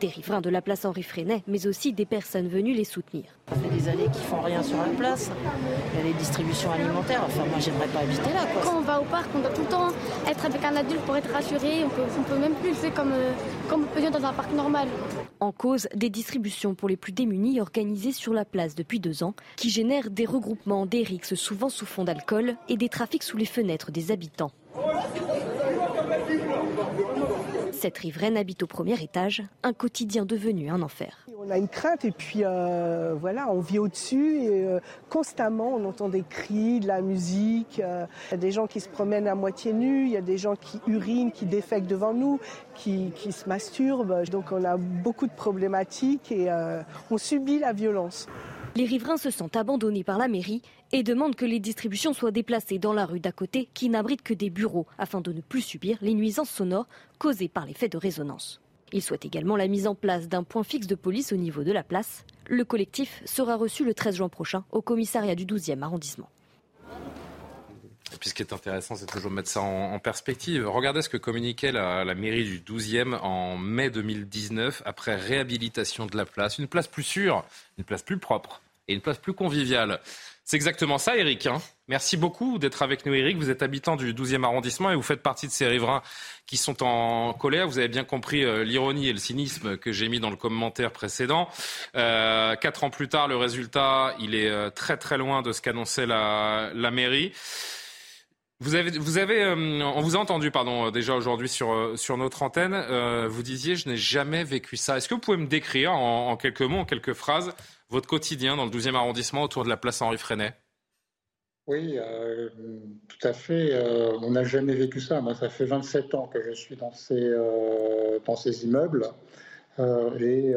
Des riverains de la place Henri Freinet, mais aussi des personnes venues les soutenir. Ça fait des années qu'ils font rien sur la place. Il y a les distributions alimentaires. Enfin, moi, j'aimerais pas habiter là. Quoi. Quand on va au parc, on doit tout le temps être avec un adulte pour être rassuré. On peut, on peut même plus le faire comme, euh, comme on peut dans un parc normal. En cause, des distributions pour les plus démunis organisées sur la place depuis deux ans, qui génèrent des regroupements, des rixes souvent sous fond d'alcool et des trafics sous les fenêtres des habitants. Cette riveraine habite au premier étage, un quotidien devenu un enfer. On a une crainte et puis euh, voilà, on vit au-dessus et euh, constamment on entend des cris, de la musique. euh, Il y a des gens qui se promènent à moitié nus, il y a des gens qui urinent, qui défèquent devant nous, qui, qui se masturbent. Donc on a beaucoup de problématiques et on subit la violence. Les riverains se sentent abandonnés par la mairie et demandent que les distributions soient déplacées dans la rue d'à côté qui n'abrite que des bureaux afin de ne plus subir les nuisances sonores causées par l'effet de résonance. Ils souhaitent également la mise en place d'un point fixe de police au niveau de la place. Le collectif sera reçu le 13 juin prochain au commissariat du 12e arrondissement. Et puis ce qui est intéressant, c'est toujours mettre ça en, perspective. Regardez ce que communiquait la, mairie du 12e en mai 2019 après réhabilitation de la place. Une place plus sûre, une place plus propre et une place plus conviviale. C'est exactement ça, Eric. Hein. Merci beaucoup d'être avec nous, Eric. Vous êtes habitant du 12e arrondissement et vous faites partie de ces riverains qui sont en colère. Vous avez bien compris euh, l'ironie et le cynisme que j'ai mis dans le commentaire précédent. Euh, quatre ans plus tard, le résultat, il est euh, très très loin de ce qu'annonçait la, mairie. Vous avez, avez, on vous a entendu, pardon, déjà aujourd'hui sur sur notre antenne. vous disiez, je n'ai jamais vécu ça. Est-ce que vous pouvez me décrire en, quelques mots, en quelques phrases, votre quotidien dans le 12e arrondissement autour de la place Henri Freinet? Oui, euh, tout à fait. Euh, on n'a jamais vécu ça. Moi, ça fait 27 ans que je suis dans ces, euh, dans ces immeubles. et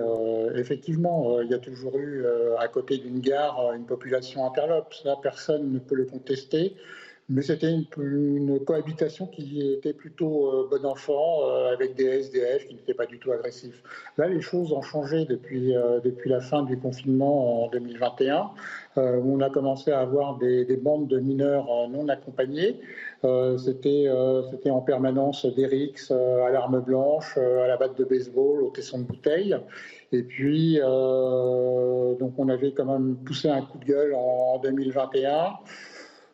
effectivement, il y a toujours eu à côté d'une gare une population interlope. Ça, personne ne peut le contester mais c'était une, cohabitation qui était plutôt euh, bon enfant, euh, avec des SDF qui n'étaient pas du tout agressifs. Là, les choses ont changé depuis, euh, depuis la fin du confinement en 2021, où on a commencé à avoir des, bandes de mineurs non accompagnés. c'était, en permanence des rixes à l'arme blanche, à la batte de baseball, au tesson de bouteille. Et puis, donc on avait quand même poussé un coup de gueule en 2021.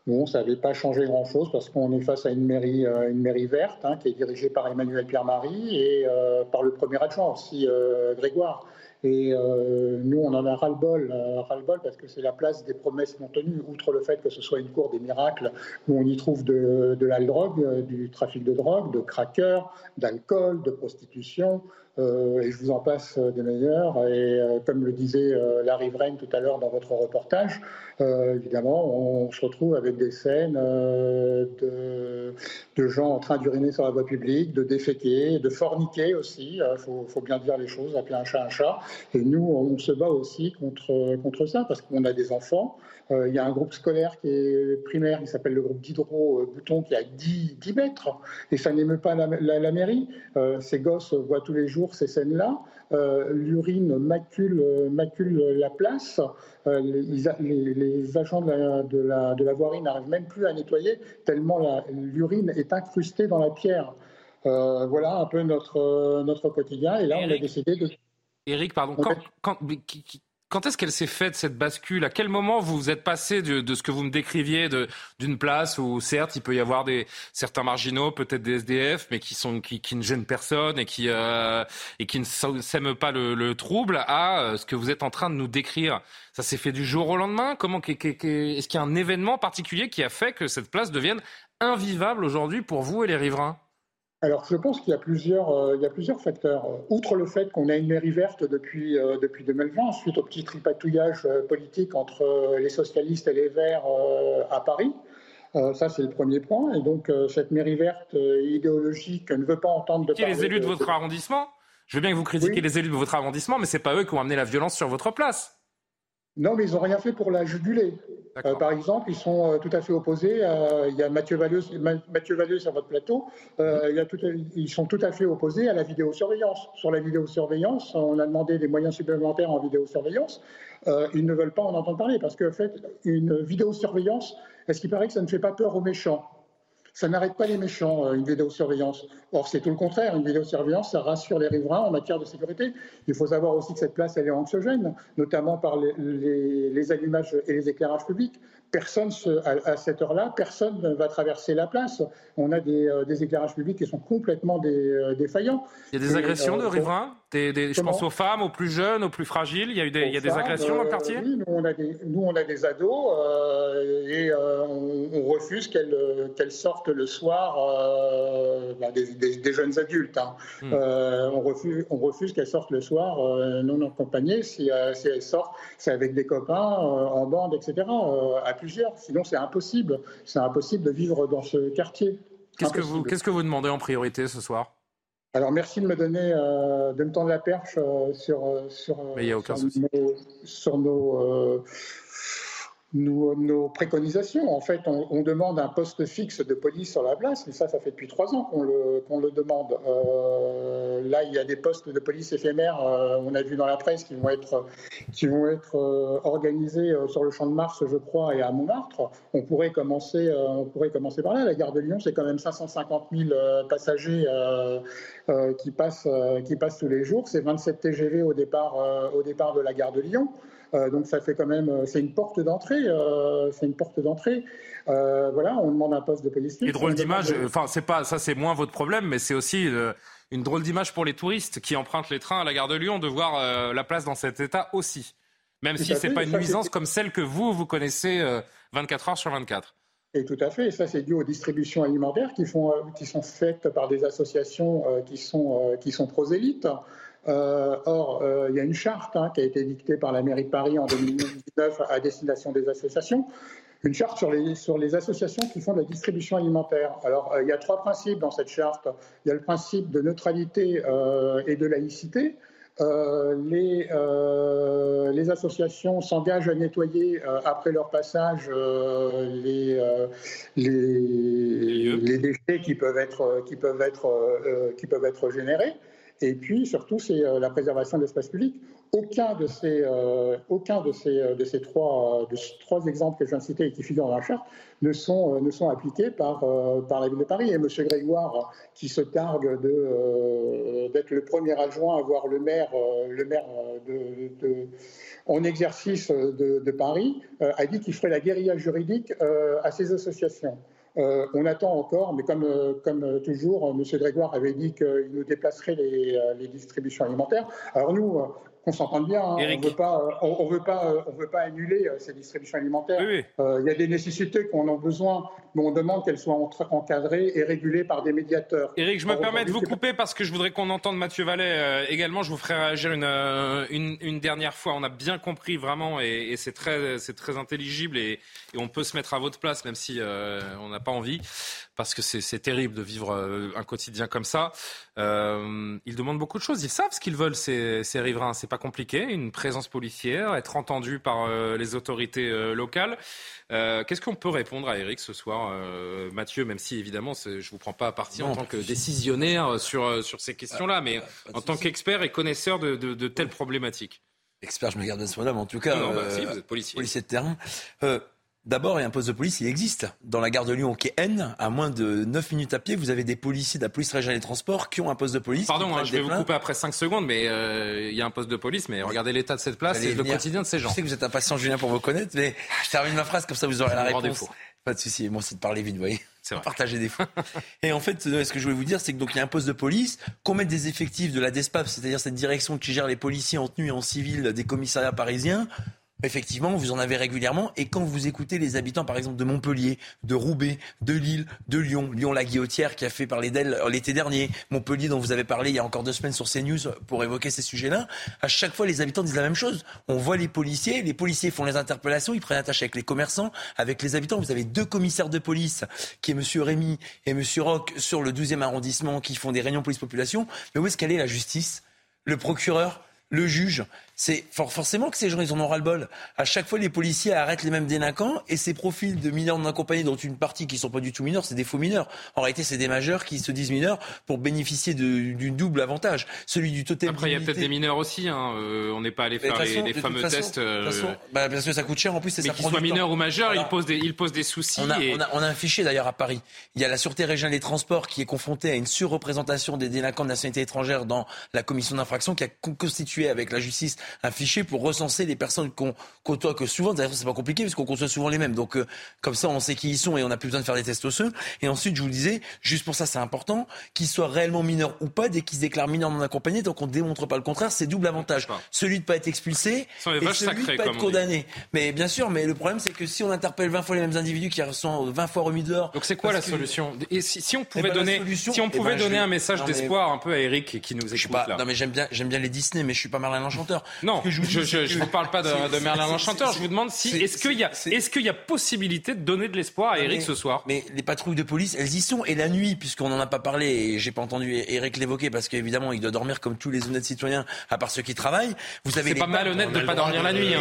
Bon, ça n'avait pas changé grand-chose parce qu'on est face à une mairie, euh, une mairie verte hein, qui est dirigée par Emmanuel Pierre-Marie et euh, par le premier adjoint aussi, euh, Grégoire. Et nous, on en a ras-le-bol, ras-le-bol parce que c'est la place des promesses non tenues, outre le fait que ce soit une cour des miracles où on y trouve de, de la drogue, du trafic de drogue, de crackers, d'alcool, de prostitution, euh, et je vous en passe euh, des meilleurs. Et euh, comme le disait Larry Vrain tout à l'heure dans votre reportage, évidemment, on se retrouve avec des scènes de, de, gens en train d'uriner sur la voie publique, de déféquer, de forniquer aussi. Il faut, faut, bien dire les choses, appeler un chat un chat. Et nous, on se bat aussi contre, contre ça parce qu'on a des enfants. Il y a un groupe scolaire qui est primaire, qui s'appelle le groupe d'Hydro-Bouton, qui a 10, 10, mètres, et ça n'émeut pas la, la mairie. ces gosses voient tous les jours ces scènes-là. Euh, l'urine macule, macule, la place. Euh, les, agents de la, de, voirie n'arrivent même plus à nettoyer tellement l'urine est incrustée dans la pierre. Euh, voilà un peu notre, notre quotidien. Et là, on a décidé de. Eric, pardon, quand, quand est-ce qu'elle s'est faite cette bascule? À quel moment vous vous êtes passé de, ce que vous me décriviez d'une place où certes il peut y avoir des certains marginaux, peut-être des SDF, mais qui sont qui, ne gênent personne et qui euh, et qui ne sèment pas le, trouble, à euh, ce que vous êtes en train de nous décrire? Ça s'est fait du jour au lendemain? Comment Est-ce qu'il y a un événement particulier qui a fait que cette place devienne invivable aujourd'hui pour vous et les riverains? Alors, je pense qu'il y a plusieurs, euh, il y a plusieurs facteurs. Outre le fait qu'on a une mairie verte depuis, euh, depuis 2020, suite au petit tripatouillage euh, politique entre les socialistes et les Verts à Paris, ça, c'est le premier point. Et donc, cette mairie verte idéologique ne veut pas entendre de parler... les élus de, votre arrondissement Je veux bien que vous critiquiez les élus de votre arrondissement, mais ce n'est pas eux qui ont amené la violence sur votre place. Non, mais ils n'ont rien fait pour la juguler. Euh, par exemple, ils sont euh, tout à fait opposés. il y a Mathieu sur votre plateau. Euh, ils sont tout à fait opposés à la vidéosurveillance. Sur la vidéosurveillance, on a demandé des moyens supplémentaires en vidéosurveillance. ils ne veulent pas en entendre parler parce que, en fait, une vidéosurveillance, est-ce qu'il paraît que ça ne fait pas peur aux méchants ça n'arrête pas les méchants, une vidéosurveillance. Or, c'est tout le contraire. Une vidéosurveillance, ça rassure les riverains en matière de sécurité. Il faut savoir aussi que cette place, elle est anxiogène, notamment par les, les allumages et les éclairages publics personne, à, cette heure-là, personne ne va traverser la place. On a des, euh, éclairages publics qui sont complètement euh, défaillants. Il y a des agressions de euh, riverains Je pense aux femmes, aux plus jeunes, aux plus fragiles. Il y a, eu des, il y a des agressions dans le quartier Oui, nous on, a des, nous on a des ados et on, refuse qu'elles sortent le soir, des, jeunes adultes. Hein. On refuse, on refuse qu'elles sortent le soir non accompagnées. Si, si elles sortent, c'est avec des copains, en bande, etc plusieurs. Sinon, c'est impossible. C'est impossible de vivre dans ce quartier. Qu'est-ce que vous, qu'est-ce que vous demandez en priorité ce soir? Alors merci de me donner, euh, de me tendre la perche euh, sur, euh, sur, sur, nos, nos, préconisations. En fait, on, demande un poste fixe de police sur la place, et ça, ça fait depuis trois ans qu'on le, qu'on le demande. Euh, là, il y a des postes de police éphémères, euh, on a vu dans la presse, qui vont être, qui vont être euh, organisés sur le champ de Mars, je crois, et à Montmartre. On pourrait commencer, on pourrait commencer par là. La gare de Lyon, c'est quand même 550 000 passagers qui, passent, qui passent tous les jours. C'est 27 TGV au départ, au départ de la gare de Lyon. Donc ça fait quand même, c'est une porte d'entrée. c'est une porte d'entrée. voilà, on demande un poste de police. Et drôle d'image. Enfin, c'est pas ça, c'est moins votre problème, mais c'est aussi une drôle d'image pour les touristes qui empruntent les trains à la gare de Lyon de voir la place dans cet état aussi. Même si ce n'est pas une nuisance comme celle que vous, vous connaissez 24 heures sur 24. Et tout à fait, et ça c'est dû aux distributions alimentaires qui, font, euh, qui sont faites par des associations euh, qui sont, euh, qui sont prosélytes. Or, il y a une charte hein, qui a été dictée par la mairie de Paris en 2019 à destination des associations, une charte sur les, sur les associations qui font de la distribution alimentaire. Alors, il y a trois principes dans cette charte. Il y a le principe de neutralité et de laïcité. Euh, les, euh, les, associations s'engagent à nettoyer euh, après leur passage les, les, les, déchets qui peuvent être, qui peuvent être, qui peuvent être générés. Et puis surtout, c'est la préservation de l'espace public. Aucun de ces, aucun de ces, de ces trois, de trois exemples que je viens de citer et qui figurent dans la charte ne sont, euh, ne sont appliquées par, euh, par la ville de Paris. Et M. Grégoire, qui se targue euh, d'être le premier adjoint à voir le maire, le maire de, en exercice de, Paris, a dit qu'il ferait la guérilla juridique à ces associations. On attend encore, mais comme, comme toujours, M. Grégoire avait dit qu'il nous déplacerait les, les, distributions alimentaires. Alors nous, qu'on s'entende bien. Hein. On veut pas, euh, on, veut pas, euh, on veut pas annuler euh, ces distributions alimentaires. Il y a des nécessités qu'on a besoin, mais on demande qu'elles soient encadrées et régulées par des médiateurs. Eric, je me permets de vous couper parce que je voudrais qu'on entende Mathieu Vallet également. Je vous ferai réagir une, une, une, dernière fois. On a bien compris vraiment, et, c'est très, très intelligible, et, et, on peut se mettre à votre place, même si on n'a pas envie parce que c'est terrible de vivre euh, un quotidien comme ça. Euh, ils demandent beaucoup de choses. Ils savent ce qu'ils veulent, ces, ces riverains. C'est pas compliqué. Une présence policière, être entendu par euh, les autorités locales. Qu'est-ce qu'on peut répondre à Eric ce soir, Mathieu Même si évidemment, je vous prends pas à partie en tant que décisionnaire sur sur ces questions-là, mais en tant qu'expert et connaisseur de, de, de, telles problématiques. Expert, je me garde à ce moment-là, mais en tout cas, non, bah, si, vous êtes policier. policier de terrain. D'abord, il y a un poste de police, il existe. Dans la gare de Lyon, qui est N, à moins de 9 minutes à pied, vous avez des policiers de la police régionale des transports qui ont un poste de police. Pardon, hein, je vais vous couper après 5 secondes, mais euh, il y a un poste de police, mais regardez l'état de cette place et le quotidien de ces gens. Je sais que vous êtes impatient, Julien, pour vous connaître, mais je termine ma phrase, comme ça vous aurez la réponse. Pas de souci, moi aussi de parler vite, vous voyez. C'est vrai. Partager des fois. et en fait, ce que je voulais vous dire, c'est que donc il y a un poste de police, qu'on mette des effectifs de la DESPAP, c'est-à-dire cette direction qui gère les policiers en tenue et en civil des commissariats parisiens, Effectivement, vous en avez régulièrement. Et quand vous écoutez les habitants, par exemple, de Montpellier, de Roubaix, de Lille, de Lyon, Lyon-la-Guillotière qui a fait parler d'elle euh, l'été dernier, Montpellier dont vous avez parlé il y a encore deux semaines sur CNews pour évoquer ces sujets-là, à chaque fois, les habitants disent la même chose. On voit les policiers, les policiers font les interpellations, ils prennent attache avec les commerçants, avec les habitants. Vous avez deux commissaires de police, qui est M. Rémy et M. Roch, sur le 12e arrondissement, qui font des réunions police-population. Mais où est-ce qu'elle est la justice? Le procureur? Le juge? C'est forcément que ces gens, ils en ont ras-le-bol. À chaque fois, les policiers arrêtent les mêmes délinquants et ces profils de mineurs non accompagnés, dont une partie qui ne sont pas du tout mineurs, c'est des faux mineurs. En réalité, c'est des majeurs qui se disent mineurs pour bénéficier d'une double avantage. Celui du totem Après, il y a peut-être des mineurs aussi. Hein. Euh, on n'est pas allé faire les, fameux tests. Euh, bah, parce que ça coûte cher en plus. Mais qu'ils soient mineurs ou majeurs, ils, posent des, ils posent des soucis. On a, on, a, un fichier d'ailleurs à Paris. Il y a la Sûreté régionale des transports qui est confrontée à une surreprésentation des délinquants de nationalité étrangère dans la commission d'infraction qui a constitué avec la justice un fichier pour recenser les personnes qu'on côtoie, que souvent, d'ailleurs, c'est pas compliqué, parce qu'on côtoie souvent les mêmes. Donc, euh, comme ça, on sait qui ils sont et on n'a plus besoin de faire des tests osseux. Et ensuite, je vous le disais, juste pour ça, c'est important, qu'ils soient réellement mineurs ou pas, dès qu'ils se déclarent mineurs non accompagnés, tant qu'on ne démontre pas le contraire, c'est double avantage. Celui de pas être expulsé et celui de pas être condamné. Mais bien sûr, mais le problème, c'est que si on interpelle 20 fois les mêmes individus qui sont 20 fois remis dehors. Donc, c'est quoi la solution? Et si, on pouvait eh ben, donner, si on eh pouvait ben, donner un message d'espoir un peu à Eric qui nous écoute là. Non, mais j'aime bien, j'aime bien les Disney, mais je suis pas Merlin l'Enchanteur. Non, je, je ne vous parle pas de, Merlin l'Enchanteur. Je vous demande si est-ce qu'il y a est-ce qu'il y a possibilité de donner de l'espoir à Eric ce soir? Mais les patrouilles de police, elles y sont et la nuit, puisqu'on n'en a pas parlé et j'ai pas entendu Eric l'évoquer parce qu'évidemment il doit dormir comme tous les honnêtes citoyens, à part ceux qui travaillent. Vous avez. C'est pas malhonnête de pas dormir la nuit.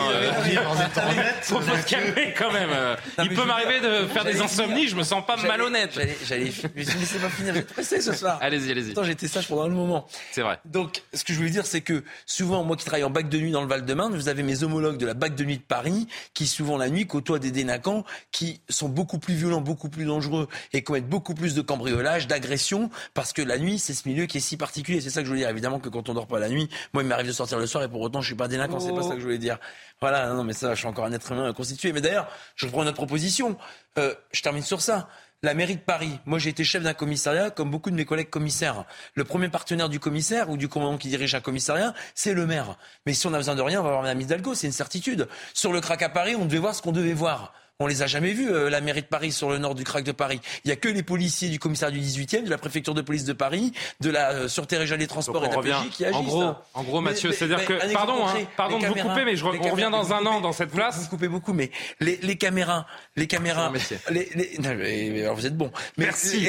Faut se calmer quand même. Il peut m'arriver de faire des insomnies. Je me sens pas malhonnête. J'allais. Laissez pas finir. J'ai ce soir. Allez-y, allez-y. Attends, j'étais sage pendant le moment. C'est vrai. Donc, ce que je voulais dire, c'est que souvent, moi qui travaille en bac De nuit dans le Val-de-Marne, vous avez mes homologues de la BAC de nuit de Paris qui, souvent la nuit, côtoient des délinquants qui sont beaucoup plus violents, beaucoup plus dangereux et commettent beaucoup plus de cambriolages, d'agressions, parce que la nuit, c'est ce milieu qui est si particulier. C'est ça que je veux dire. Évidemment que quand on dort pas la nuit, moi, il m'arrive de sortir le soir et pour autant, je suis pas délinquant. C'est pas ça que je voulais dire. Voilà, non, mais ça, je suis encore un être humain constitué. Mais d'ailleurs, je reprends notre proposition. Euh, je termine sur ça la mairie de Paris. Moi, j'ai été chef d'un commissariat, comme beaucoup de mes collègues commissaires. Le premier partenaire du commissaire ou du commandant qui dirige un commissariat, c'est le maire. Mais si on a besoin de rien, on va voir Mme Hidalgo, c'est une certitude. Sur le crack à Paris, on devait voir ce qu'on devait voir. On les a jamais vus, euh, la mairie de Paris, sur le nord du crack de Paris. Il y a que les policiers du commissariat du 18e, de la préfecture de police de Paris, de la euh, Sûreté régionale des transports et de la PJ qui agissent. En gros, hein. en gros Mathieu, c'est-à-dire que... Pardon, hein, pardon de vous couper, mais je re- on revient dans un an dans cette place. Vous coupez beaucoup, mais les, les caméras, les caméras, les, les- non, mais- mais alors vous êtes bon. Mais Merci.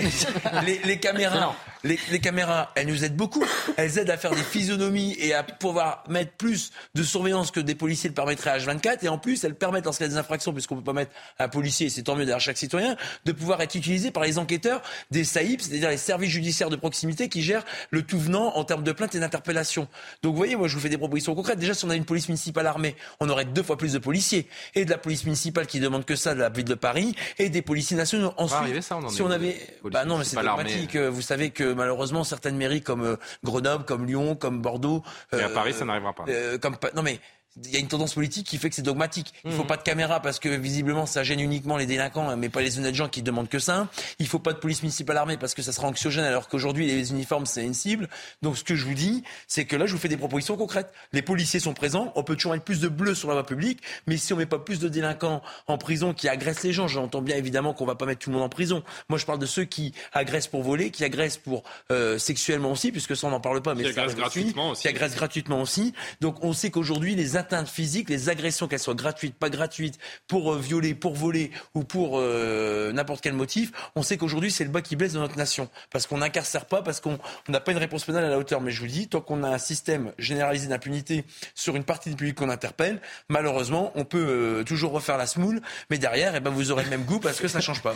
Les, caméras, les, les caméras, elles nous aident beaucoup. Elles aident à faire des physionomies et à pouvoir mettre plus de surveillance que des policiers le permettraient à H24. Et en plus, elles permettent, lorsqu'il y a des infractions, puisqu'on peut pas mettre un policier, c'est tant mieux derrière chaque citoyen, de pouvoir être utilisées par les enquêteurs des SAIP, c'est-à-dire les services judiciaires de proximité qui gèrent le tout venant en termes de plaintes et d'interpellations. Donc vous voyez, moi je vous fais des propositions concrètes. Déjà, si on a une police municipale armée, on aurait deux fois plus de policiers. Et de la police municipale qui demande que ça de la ville de Paris, et des policiers nationaux. Ensuite, arriver, ça, on en si on avait... Bah non, mais c'est dogmatique. Euh, Vous savez que malheureusement, certaines mairies comme euh, Grenoble, comme Lyon, comme Bordeaux... Et à euh, Paris, ça n'arrivera pas. euh, comme non mais il y a une tendance politique qui fait que c'est dogmatique. Il faut Mhm. pas de caméra parce que visiblement ça gêne uniquement les délinquants, mais pas les honnêtes gens qui demandent que ça. Il faut pas de police municipale armée parce que ça sera anxiogène alors qu'aujourd'hui les uniformes c'est une cible. Donc ce que je vous dis, c'est que là je vous fais des propositions concrètes. Les policiers sont présents, on peut toujours mettre plus de bleu sur la voie publique, mais si on met pas plus de délinquants en prison qui agressent les gens, j'entends bien évidemment qu'on va pas mettre tout le monde en prison. Moi je parle de ceux qui agressent pour voler, qui agressent pour euh, sexuellement aussi, puisque ça on n'en parle pas, mais Qui agressent gratuitement aussi. qui agressent gratuitement aussi. Donc on sait qu'aujourd'hui les atteintes physiques, les agressions, qu'elles soient gratuites, pas gratuites, pour euh, violer, pour voler ou pour euh, n'importe quel motif, on sait qu'aujourd'hui c'est le bas qui blesse de notre nation. Parce qu'on n'incarcère pas, parce qu'on on n'a pas une réponse pénale à la hauteur. Mais je vous dis, tant qu'on a un système généralisé d'impunité sur une partie du public qu'on interpelle, malheureusement on peut euh, toujours refaire la smoule, mais derrière, eh ben, vous aurez le même goût parce que ça change pas.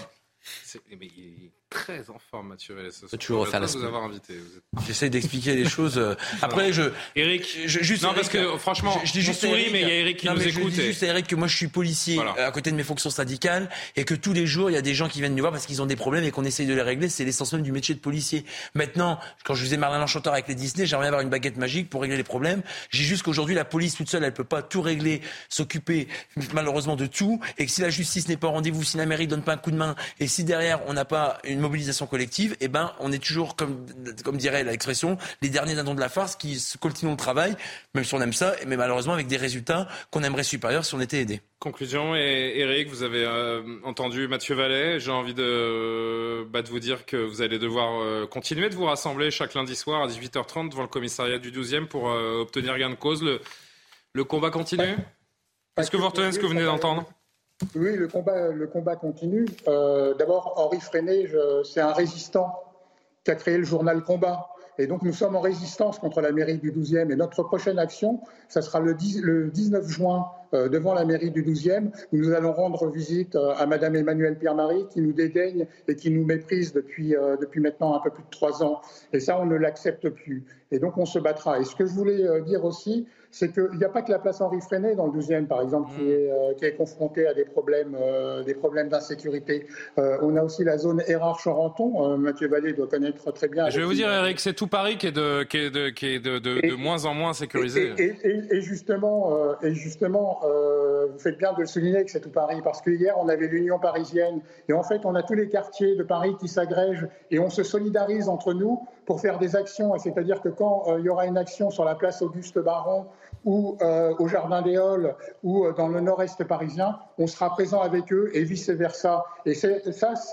Très en forme, Mathieu Vallée. ce soir. toujours Je refaire la vous avoir invité. Êtes- J'essaye d'expliquer les choses. euh, Après, je. Eric, je, juste non, parce que franchement, je, je dis juste sourit, à Eric, mais il y a Eric qui non, nous mais je écoute. dis juste à Eric que moi je suis policier Voilà. euh, à côté de mes fonctions syndicales et que tous les jours il y a des gens qui viennent nous voir parce qu'ils ont des problèmes et qu'on essaye de les régler. C'est l'essence même du métier de policier. Maintenant, quand je faisais Marlin l'Enchanteur avec les Disney, j'aimerais avoir une baguette magique pour régler les problèmes. J'ai juste qu'aujourd'hui la police toute seule elle peut pas tout régler, s'occuper malheureusement de tout et que si la justice n'est pas au rendez-vous, si la mairie donne pas un coup de main et si derrière on n'a pas une mobilisation collective, eh ben on est toujours comme comme dirait l'expression les derniers dindons de la farce qui se continuent le travail, même si on aime ça, mais malheureusement avec des résultats qu'on aimerait supérieurs si on était aidé. Conclusion, et Eric, vous avez euh, entendu Mathieu Vallet. J'ai envie de, bah, de vous dire que vous allez devoir euh, continuer de vous rassembler chaque lundi soir à 18h30 devant le commissariat du 12e pour euh, obtenir gain de cause. Le, le combat continue? Est-ce que vous retenez ce que vous venez d'entendre? Oui, le combat, le combat continue. Euh, D'abord, Henri Freinet, c'est un résistant qui a créé le journal Combat. Et donc, nous sommes en résistance contre la mairie du 12e. Et notre prochaine action, ça sera le, 10 le 19 juin euh, devant la mairie du 12e, où nous allons rendre visite euh, à Madame Emmanuelle Pierre-Marie, qui nous dédaigne et qui nous méprise depuis, depuis maintenant un peu plus de trois ans. Et ça, on ne l'accepte plus. Et donc, on se battra. Et ce que je voulais dire aussi, c'est qu'il n'y a pas que la place Henri Freinet dans le 12e, par exemple, qui, est, euh, qui est confrontée à des problèmes, euh, des problèmes d'insécurité. Euh, on a aussi la zone Érard-Charenton. Euh, Mathieu Vallée doit connaître très bien. Je vais vous dire, Eric, c'est tout Paris qui est de, qui est de, qui est de, de, de moins en moins sécurisé. Et, et- et justement, euh, et justement euh, vous faites bien de le souligner que c'est tout Paris, parce que hier, on avait l'Union parisienne, et en fait, on a tous les quartiers de Paris qui s'agrègent, et on se solidarise entre nous pour faire des actions. Et c'est-à-dire que quand euh, il y aura une action sur la place Auguste Baron, ou euh, au Jardin des Halles, ou euh, dans le nord-est parisien, on sera présent avec eux, et vice-versa. Et ça,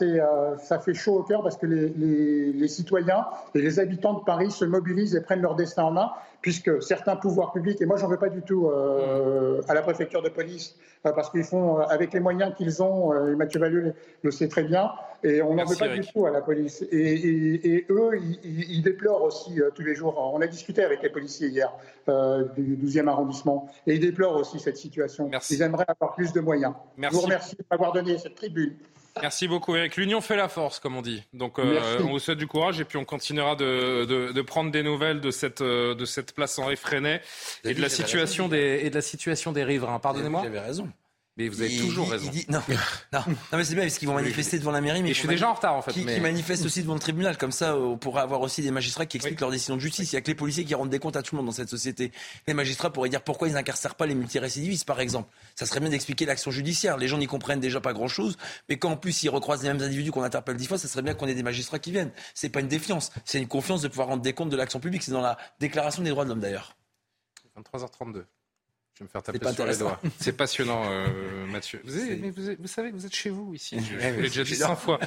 euh, ça fait chaud au cœur, parce que les citoyens et les habitants de Paris se mobilisent et prennent leur destin en main, puisque certains pouvoirs publics, et moi j'en veux pas du tout euh, à la préfecture de police, euh, parce qu'ils font euh, avec les moyens qu'ils ont, et Mathieu Vallieu le, sait très bien, et on n'en veut pas Eric. du tout à la police. Et, et- et eux, ils, déplorent aussi tous les jours. On a discuté avec les policiers hier euh, du 12e arrondissement, et ils déplorent aussi cette situation. Ils aimeraient avoir plus de moyens. Merci. Je vous remercie de m'avoir donné cette tribune. Merci beaucoup, Eric. L'union fait la force, comme on dit. Donc, euh, on vous souhaite du courage et puis on continuera de, de, de prendre des nouvelles de cette, euh, de cette place en effréné et de la situation des, et de la situation des riverains. Pardonnez-moi. Vous avez raison. Mais vous avez Il toujours raison. il dit- non, non, non, mais c'est bien parce qu'ils vont manifester devant la mairie. Mais Et je suis déjà en retard, en fait, Qui, mais- qui manifestent aussi devant le tribunal. Comme ça, on pourra avoir aussi des magistrats qui expliquent leur décision de justice. Il n'y a que les policiers qui rendent des comptes à tout le monde dans cette société. Les magistrats pourraient dire pourquoi ils n'incarcèrent pas les multirécidivistes, par exemple. Ça serait bien d'expliquer l'action judiciaire. Les gens n'y comprennent déjà pas grand-chose. Mais quand en plus ils recroisent les mêmes individus qu'on interpelle dix fois, ça serait bien qu'on ait des magistrats qui viennent. C'est pas une défiance, c'est une confiance de pouvoir rendre des comptes de l'action publique. C'est dans la Déclaration des droits de l'homme d'ailleurs. 23h32. Je vais me faire taper pas sur les doigts. C'est passionnant, euh, Mathieu. Vous, avez- mais vous, savez que vous êtes chez vous ici. Je, je Ouais, l'ai déjà dit j'adore. cinq fois.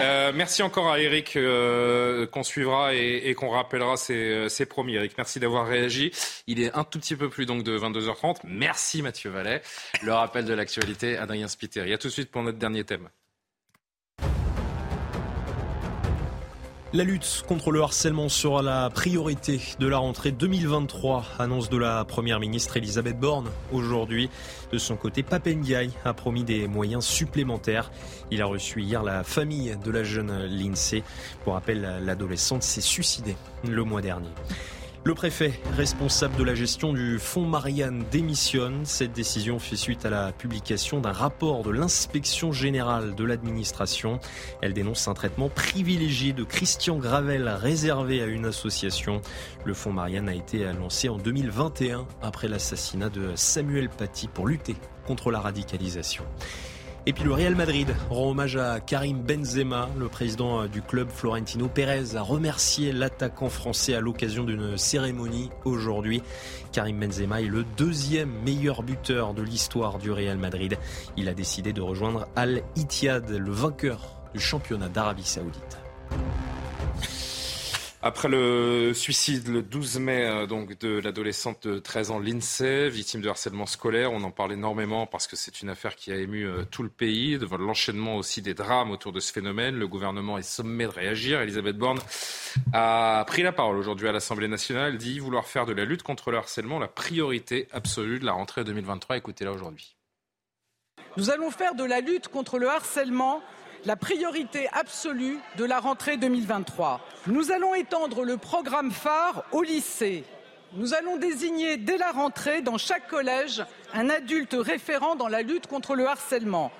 Euh, merci encore à Eric euh, qu'on suivra et, et qu'on rappellera. Euh, c'est promis, Eric. Merci d'avoir réagi. Il est un tout petit peu plus donc de 22h30. Merci Mathieu Vallet. Le rappel de l'actualité, Adrien Spiteri. À tout de suite pour notre dernier thème. La lutte contre le harcèlement sera la priorité de la rentrée 2023, annonce de la Première ministre Elisabeth Borne aujourd'hui. De son côté, Papendiaï a promis des moyens supplémentaires. Il a reçu hier la famille de la jeune Lindsay. Pour rappel, l'adolescente s'est suicidée le mois dernier. Le préfet responsable de la gestion du fonds Marianne démissionne. Cette décision fait suite à la publication d'un rapport de l'inspection générale de l'administration. Elle dénonce un traitement privilégié de Christian Gravel réservé à une association. Le fonds Marianne a été lancé en 2021 après l'assassinat de Samuel Paty pour lutter contre la radicalisation. Et puis le Real Madrid rend hommage à Karim Benzema. Le président du club Florentino Pérez a remercié l'attaquant français à l'occasion d'une cérémonie aujourd'hui. Karim Benzema est le deuxième meilleur buteur de l'histoire du Real Madrid. Il a décidé de rejoindre Al Ittihad, le vainqueur du championnat d'Arabie Saoudite. Après le suicide le 12 mai euh, de l'adolescente de 13 ans Lindsay, victime de harcèlement scolaire, on en parle énormément parce que c'est une affaire qui a ému euh, tout le pays, devant l'enchaînement aussi des drames autour de ce phénomène. Le gouvernement est sommé de réagir. Elisabeth Borne a pris la parole aujourd'hui à l'Assemblée nationale, dit vouloir faire de la lutte contre le harcèlement la priorité absolue de la rentrée 2023. Écoutez-la aujourd'hui. Nous allons faire de la lutte contre le harcèlement la priorité absolue de la rentrée 2023. Nous allons étendre le programme phare au lycée. Nous allons désigner dès la rentrée dans chaque collège un adulte référent dans la lutte contre le harcèlement.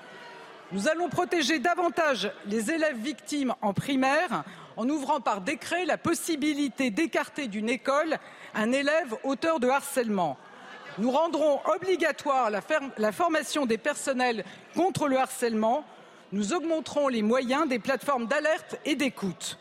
Nous allons protéger davantage les élèves victimes en primaire en ouvrant par décret la possibilité d'écarter d'une école un élève auteur de harcèlement. Nous rendrons obligatoire la, formation des personnels contre le harcèlement. Nous augmenterons les moyens des plateformes d'alerte et d'écoute.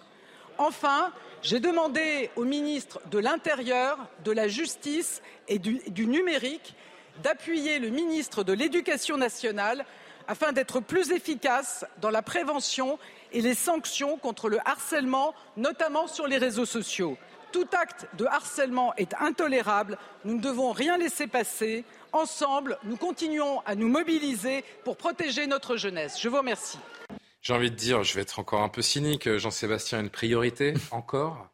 Enfin, j'ai demandé au ministre de l'Intérieur, de la Justice et du, du numérique d'appuyer le ministre de l'Éducation nationale afin d'être plus efficace dans la prévention et les sanctions contre le harcèlement, notamment sur les réseaux sociaux. Tout acte de harcèlement est intolérable. Nous ne devons rien laisser passer. Ensemble, nous continuons à nous mobiliser pour protéger notre jeunesse. Je vous remercie. J'ai envie de dire, je vais être encore un peu cynique, Jean-Sébastien, une priorité encore?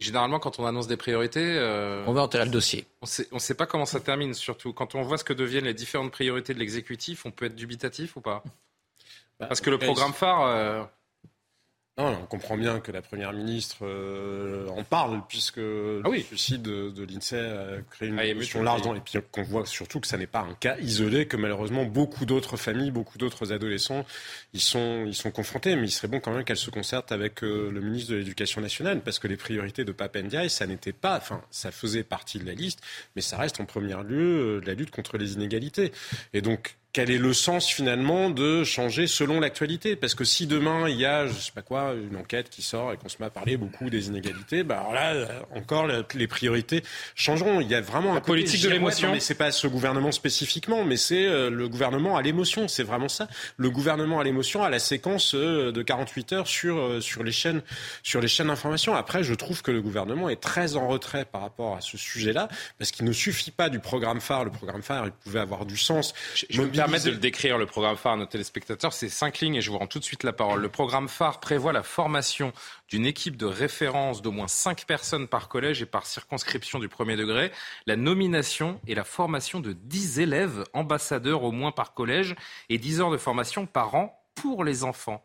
Généralement, quand on annonce des priorités, euh, On va enterrer le dossier. on sait, on sait pas comment ça termine, surtout quand on voit ce que deviennent les différentes priorités de l'exécutif, on peut être dubitatif ou pas? Parce que le programme phare, euh, Non, on comprend bien que la Première ministre euh, en parle, puisque le suicide de, de l'INSEE a créé une Ah, il y a émotion eu- large dans les puis qu'on voit surtout que ça n'est pas un cas isolé, que malheureusement beaucoup d'autres familles, beaucoup d'autres adolescents, ils sont, ils sont confrontés. Mais il serait bon quand même qu'elle se concerte avec euh, le ministre de l'Éducation nationale, parce que les priorités de Papendiaï, ça n'était pas, enfin, ça faisait partie de la liste, mais ça reste en premier lieu euh, la lutte contre les inégalités. Et donc, quel est le sens finalement de changer selon l'actualité? Parce que si demain il y a, je sais pas quoi, une enquête qui sort et qu'on se met à parler beaucoup des inégalités, bah alors là encore la- les priorités changeront. Il y a vraiment un côté politique de l'émotion. Mais c'est pas ce gouvernement spécifiquement, mais c'est euh, le gouvernement à l'émotion. C'est vraiment ça. Le gouvernement à l'émotion à la séquence euh, de 48 heures sur euh, sur les chaînes sur les chaînes d'information. Après, je trouve que le gouvernement est très en retrait par rapport à ce sujet-là, parce qu'il ne suffit pas du programme phare. Le programme phare, il pouvait avoir du sens. Je permettre de le décrire, le programme phare à nos téléspectateurs. C'est cinq lignes et je vous rends tout de suite la parole. Le programme phare prévoit la formation d'une équipe de référence d'au moins cinq personnes par collège et par circonscription du premier degré, la nomination et la formation de 10 élèves ambassadeurs au moins par collège et 10 heures de formation par an pour les enfants.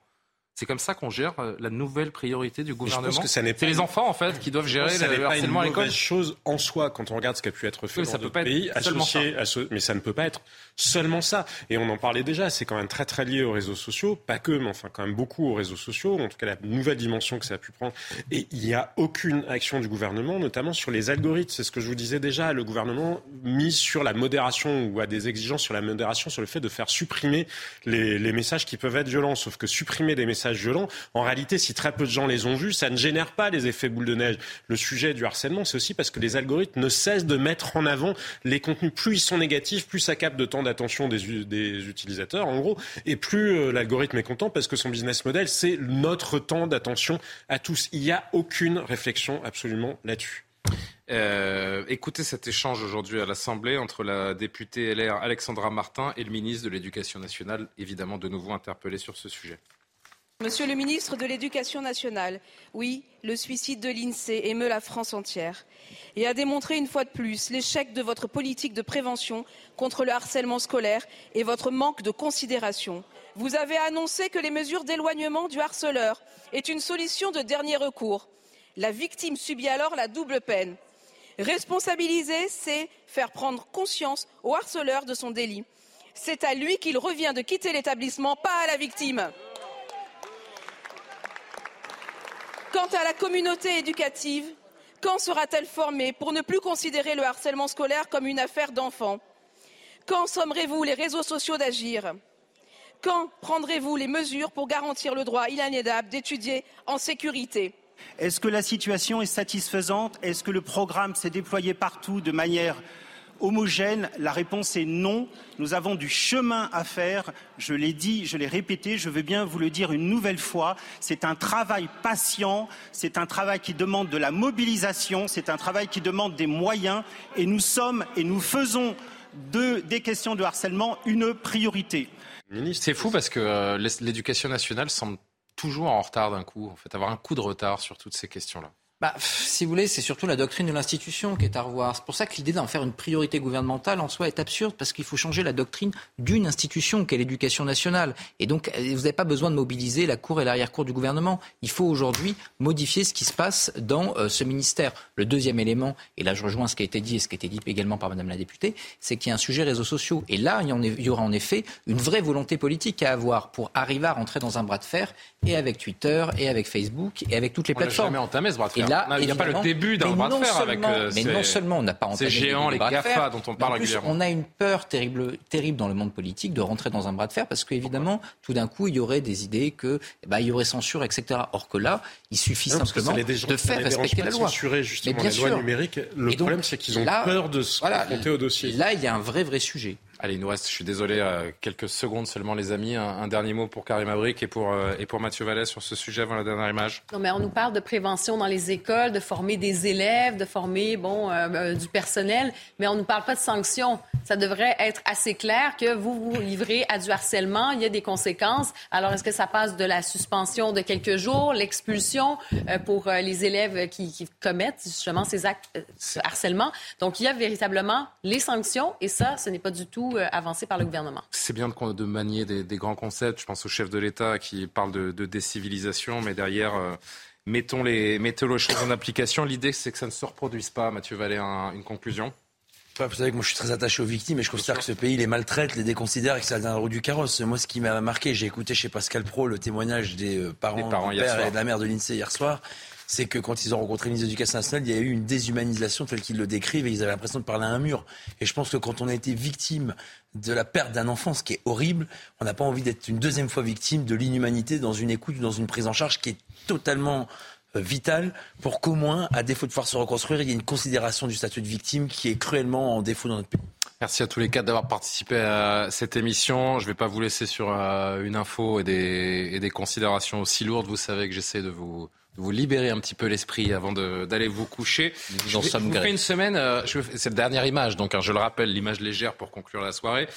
C'est comme ça qu'on gère euh, la nouvelle priorité du gouvernement. ça C'est les enfants en fait qui doivent gérer ça le pas harcèlement à une l'école. mauvaise chose en soi quand on regarde ce qui a pu être fait Oui, dans ça d'autres pas pays associé à ce- mais ça ne peut pas être seulement ça. Et on en parlait déjà c'est quand même très très lié aux réseaux sociaux. Pas que mais enfin quand même beaucoup aux réseaux sociaux. En tout cas la nouvelle dimension que ça a pu prendre. Et il n'y a aucune action du gouvernement notamment sur les algorithmes. C'est ce que je vous disais déjà. Le gouvernement mise sur la modération ou a des exigences sur la modération sur le fait de faire supprimer les, les messages qui peuvent être violents. Sauf que supprimer des messages violents. En réalité si très peu de gens les ont vus ça ne génère pas les effets boule de neige. Le sujet du harcèlement c'est aussi parce que les algorithmes ne cessent de mettre en avant les contenus. Plus ils sont négatifs plus ça capte de temps d'attention des, utilisateurs en gros. Et plus euh, l'algorithme est content parce que son business model c'est notre temps d'attention à tous. Il n'y a aucune réflexion absolument là-dessus. Euh, écoutez cet échange aujourd'hui à l'Assemblée entre la députée LR Alexandra Martin et le ministre de l'Éducation nationale, évidemment de nouveau interpellé sur ce sujet. Monsieur le ministre de l'Éducation nationale, oui, le suicide de l'INSEE émeut la France entière et a démontré une fois de plus l'échec de votre politique de prévention contre le harcèlement scolaire et votre manque de considération. Vous avez annoncé que les mesures d'éloignement du harceleur est une solution de dernier recours. La victime subit alors la double peine. Responsabiliser, c'est faire prendre conscience au harceleur de son délit. C'est à lui qu'il revient de quitter l'établissement, pas à la victime. Quant à la communauté éducative, quand sera-t-elle formée pour ne plus considérer le harcèlement scolaire comme une affaire d'enfants? Quand sommerez-vous les réseaux sociaux d'agir? Quand prendrez-vous les mesures pour garantir le droit inaliénable d'étudier en sécurité? Est-ce que la situation est satisfaisante? Est-ce que le programme s'est déployé partout de manière homogène La réponse est non. Nous avons du chemin à faire. Je l'ai dit, je l'ai répété, je veux bien vous le dire une nouvelle fois. C'est un travail patient, c'est un travail qui demande de la mobilisation, c'est un travail qui demande des moyens et nous sommes et nous faisons de, des questions de harcèlement une priorité. C'est fou parce que euh, l'éducation nationale semble toujours en retard d'un coup, en fait, avoir un coup de retard sur toutes ces questions-là. Bah, si vous voulez, c'est surtout la doctrine de l'institution qui est à revoir. C'est pour ça que l'idée d'en faire une priorité gouvernementale en soi est absurde, parce qu'il faut changer la doctrine d'une institution qu'est l'éducation nationale. Et donc, euh, vous n'avez pas besoin de mobiliser la cour et l'arrière-cour du gouvernement. Il faut aujourd'hui modifier ce qui se passe dans euh, ce ministère. Le deuxième élément, et là je rejoins ce qui a été dit et ce qui a été dit également par Madame la députée, c'est qu'il y a un sujet réseaux sociaux. Et là, il y, en est- il y aura en effet une vraie volonté politique à avoir pour arriver à rentrer dans un bras de fer et avec Twitter et avec Facebook et avec toutes les On plateformes. jamais entamé, ce bras de fer. Et là, il n'y a pas le début d'un bras de fer avec, euh, Mais ces- non seulement on n'a pas ces géants, le les bras de GAFA fer, dont on parle en plus, régulièrement. On a une peur terrible, terrible dans le monde politique de rentrer dans un bras de fer parce qu'évidemment, tout d'un coup, il y aurait des idées que, eh ben, il y aurait censure, etc. Or que là, il suffit Non, simplement ça les dérange- de faire respecter pas la loi. censurer, justement, Mais bien les lois sûr. numériques. Le donc, problème, c'est qu'ils ont là, peur de se voilà, confronter au dossier. Là, il y a un vrai, vrai sujet. Allez, il nous reste, je suis désolé, euh, quelques secondes seulement, les amis. Un, dernier mot pour Karim Abric et pour, euh, et pour Mathieu Vallès sur ce sujet avant la dernière image. Non, mais on nous parle de prévention dans les écoles, de former des élèves, de former bon, euh, du personnel, mais on ne nous parle pas de sanctions. Ça devrait être assez clair que vous vous livrez à du harcèlement, il y a des conséquences. Alors, est-ce que ça passe de la suspension de quelques jours, l'expulsion pour les élèves qui, qui commettent justement ces actes ce harcèlement? Donc, il y a véritablement les sanctions et ça, ce n'est pas du tout euh, avancé par le gouvernement. C'est bien de, de manier des, des grands concepts. Je pense au chef de l'État qui parle de, de décivilisation, mais derrière, euh, mettons, les, mettons les choses en application. L'idée, c'est que ça ne se reproduise pas. Mathieu Vallée, un- une conclusion Vous savez que moi je suis très attaché aux victimes et je considère que ce pays les maltraite, les déconsidère et que c'est la dernière roue du carrosse. Moi ce qui m'a marqué, j'ai écouté chez Pascal Pro le témoignage des euh, parents, Des parents du hier père soir. et de la mère de l'INSEE hier soir. C'est que quand ils ont rencontré le ministre de l'Éducation nationale, il y a eu une déshumanisation telle qu'ils le décrivent et ils avaient l'impression de parler à un mur. Et je pense que quand on a été victime de la perte d'un enfant, ce qui est horrible, on n'a pas envie d'être une deuxième fois victime de l'inhumanité dans une écoute ou dans une prise en charge qui est totalement euh, vital pour qu'au moins, à défaut de pouvoir se reconstruire, il y ait une considération du statut de victime qui est cruellement en défaut dans notre pays. Merci à tous les quatre d'avoir participé à cette émission. Je ne vais pas vous laisser sur euh, une info et des, et des considérations aussi lourdes. Vous savez que j'essaie de vous, de vous libérer un petit peu l'esprit avant d'aller vous coucher. Je, vous fais une semaine, euh, je la dernière image, donc hein, je le rappelle, l'image légère pour conclure la soirée.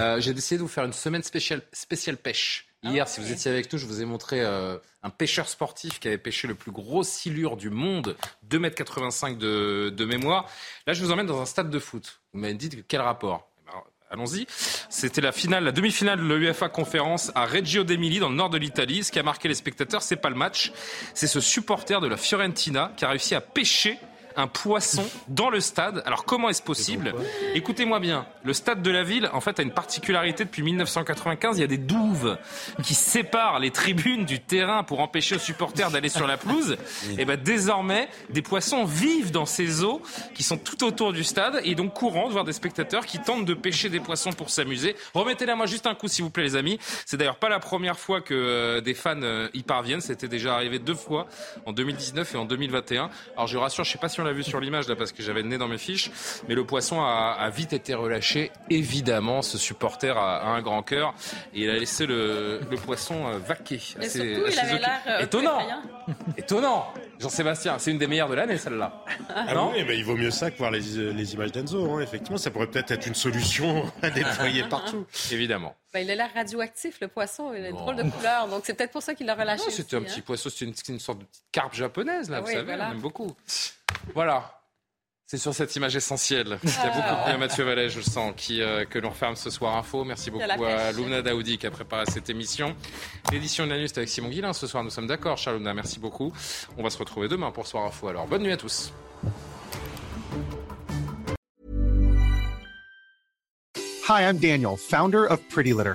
Euh, J'ai décidé de vous faire une semaine spéciale, spéciale pêche. Hier, si vous étiez avec nous, je vous ai montré euh, un pêcheur sportif qui avait pêché le plus gros silure du monde, 2,85 m de, de mémoire. Là, je vous emmène dans un stade de foot. Vous m'avez dit quel rapport? Allons-y. C'était la finale, la demi-finale de l'UEFA conférence à Reggio d'Emilie, dans le nord de l'Italie. Ce qui a marqué les spectateurs, c'est pas le match, c'est ce supporter de la Fiorentina qui a réussi à pêcher un poisson dans le stade. Alors comment est-ce possible Écoutez-moi bien, le stade de la ville, en fait, a une particularité depuis 1995. Il y a des douves qui séparent les tribunes du terrain pour empêcher aux supporters d'aller sur la pelouse. Et ben désormais, des poissons vivent dans ces eaux qui sont tout autour du stade et donc courant de voir des spectateurs qui tentent de pêcher des poissons pour s'amuser. Remettez-la moi juste un coup, s'il vous plaît, les amis. C'est d'ailleurs pas la première fois que euh, des fans euh, y parviennent. C'était déjà arrivé deux fois en 2019 et en 2021. Alors je rassure, je sais pas si on l'a vu sur l'image là parce que j'avais le nez dans mes fiches, mais le poisson a, a vite été relâché. Évidemment, ce supporter a, a un grand cœur et il a laissé le, le poisson euh, vaquer. Mais Assez- surtout, il avait l'air euh, étonnant, étonnant. Jean-Sébastien, c'est une des meilleures de l'année celle-là. Ah Non oui, mais il vaut mieux ça que voir les, les images d'Enzo. hein. Effectivement, ça pourrait peut-être être une solution à déployer partout. Évidemment. Ben, il a l'air radioactif, le poisson. Il a une drôle de couleur. Donc, c'est peut-être pour ça qu'il l'a relâché. Non, c'était un petit hein. poisson, c'est une, sorte de petite carpe japonaise, là, Ah vous oui, savez, voilà. on aime beaucoup. Voilà. C'est sur cette image essentielle qui a beaucoup plu à Mathieu Vallet, je le sens, qui, euh, que l'on referme ce soir info. Merci beaucoup à. Loumna Daoudi qui a préparé cette émission. L'édition de la nuit, avec Simon Guillain ce soir, nous sommes d'accord, Charles Loumna, merci beaucoup. On va se retrouver demain pour Soir Info. Alors, bonne nuit à tous. Hi, I'm Daniel, founder of Pretty Litter.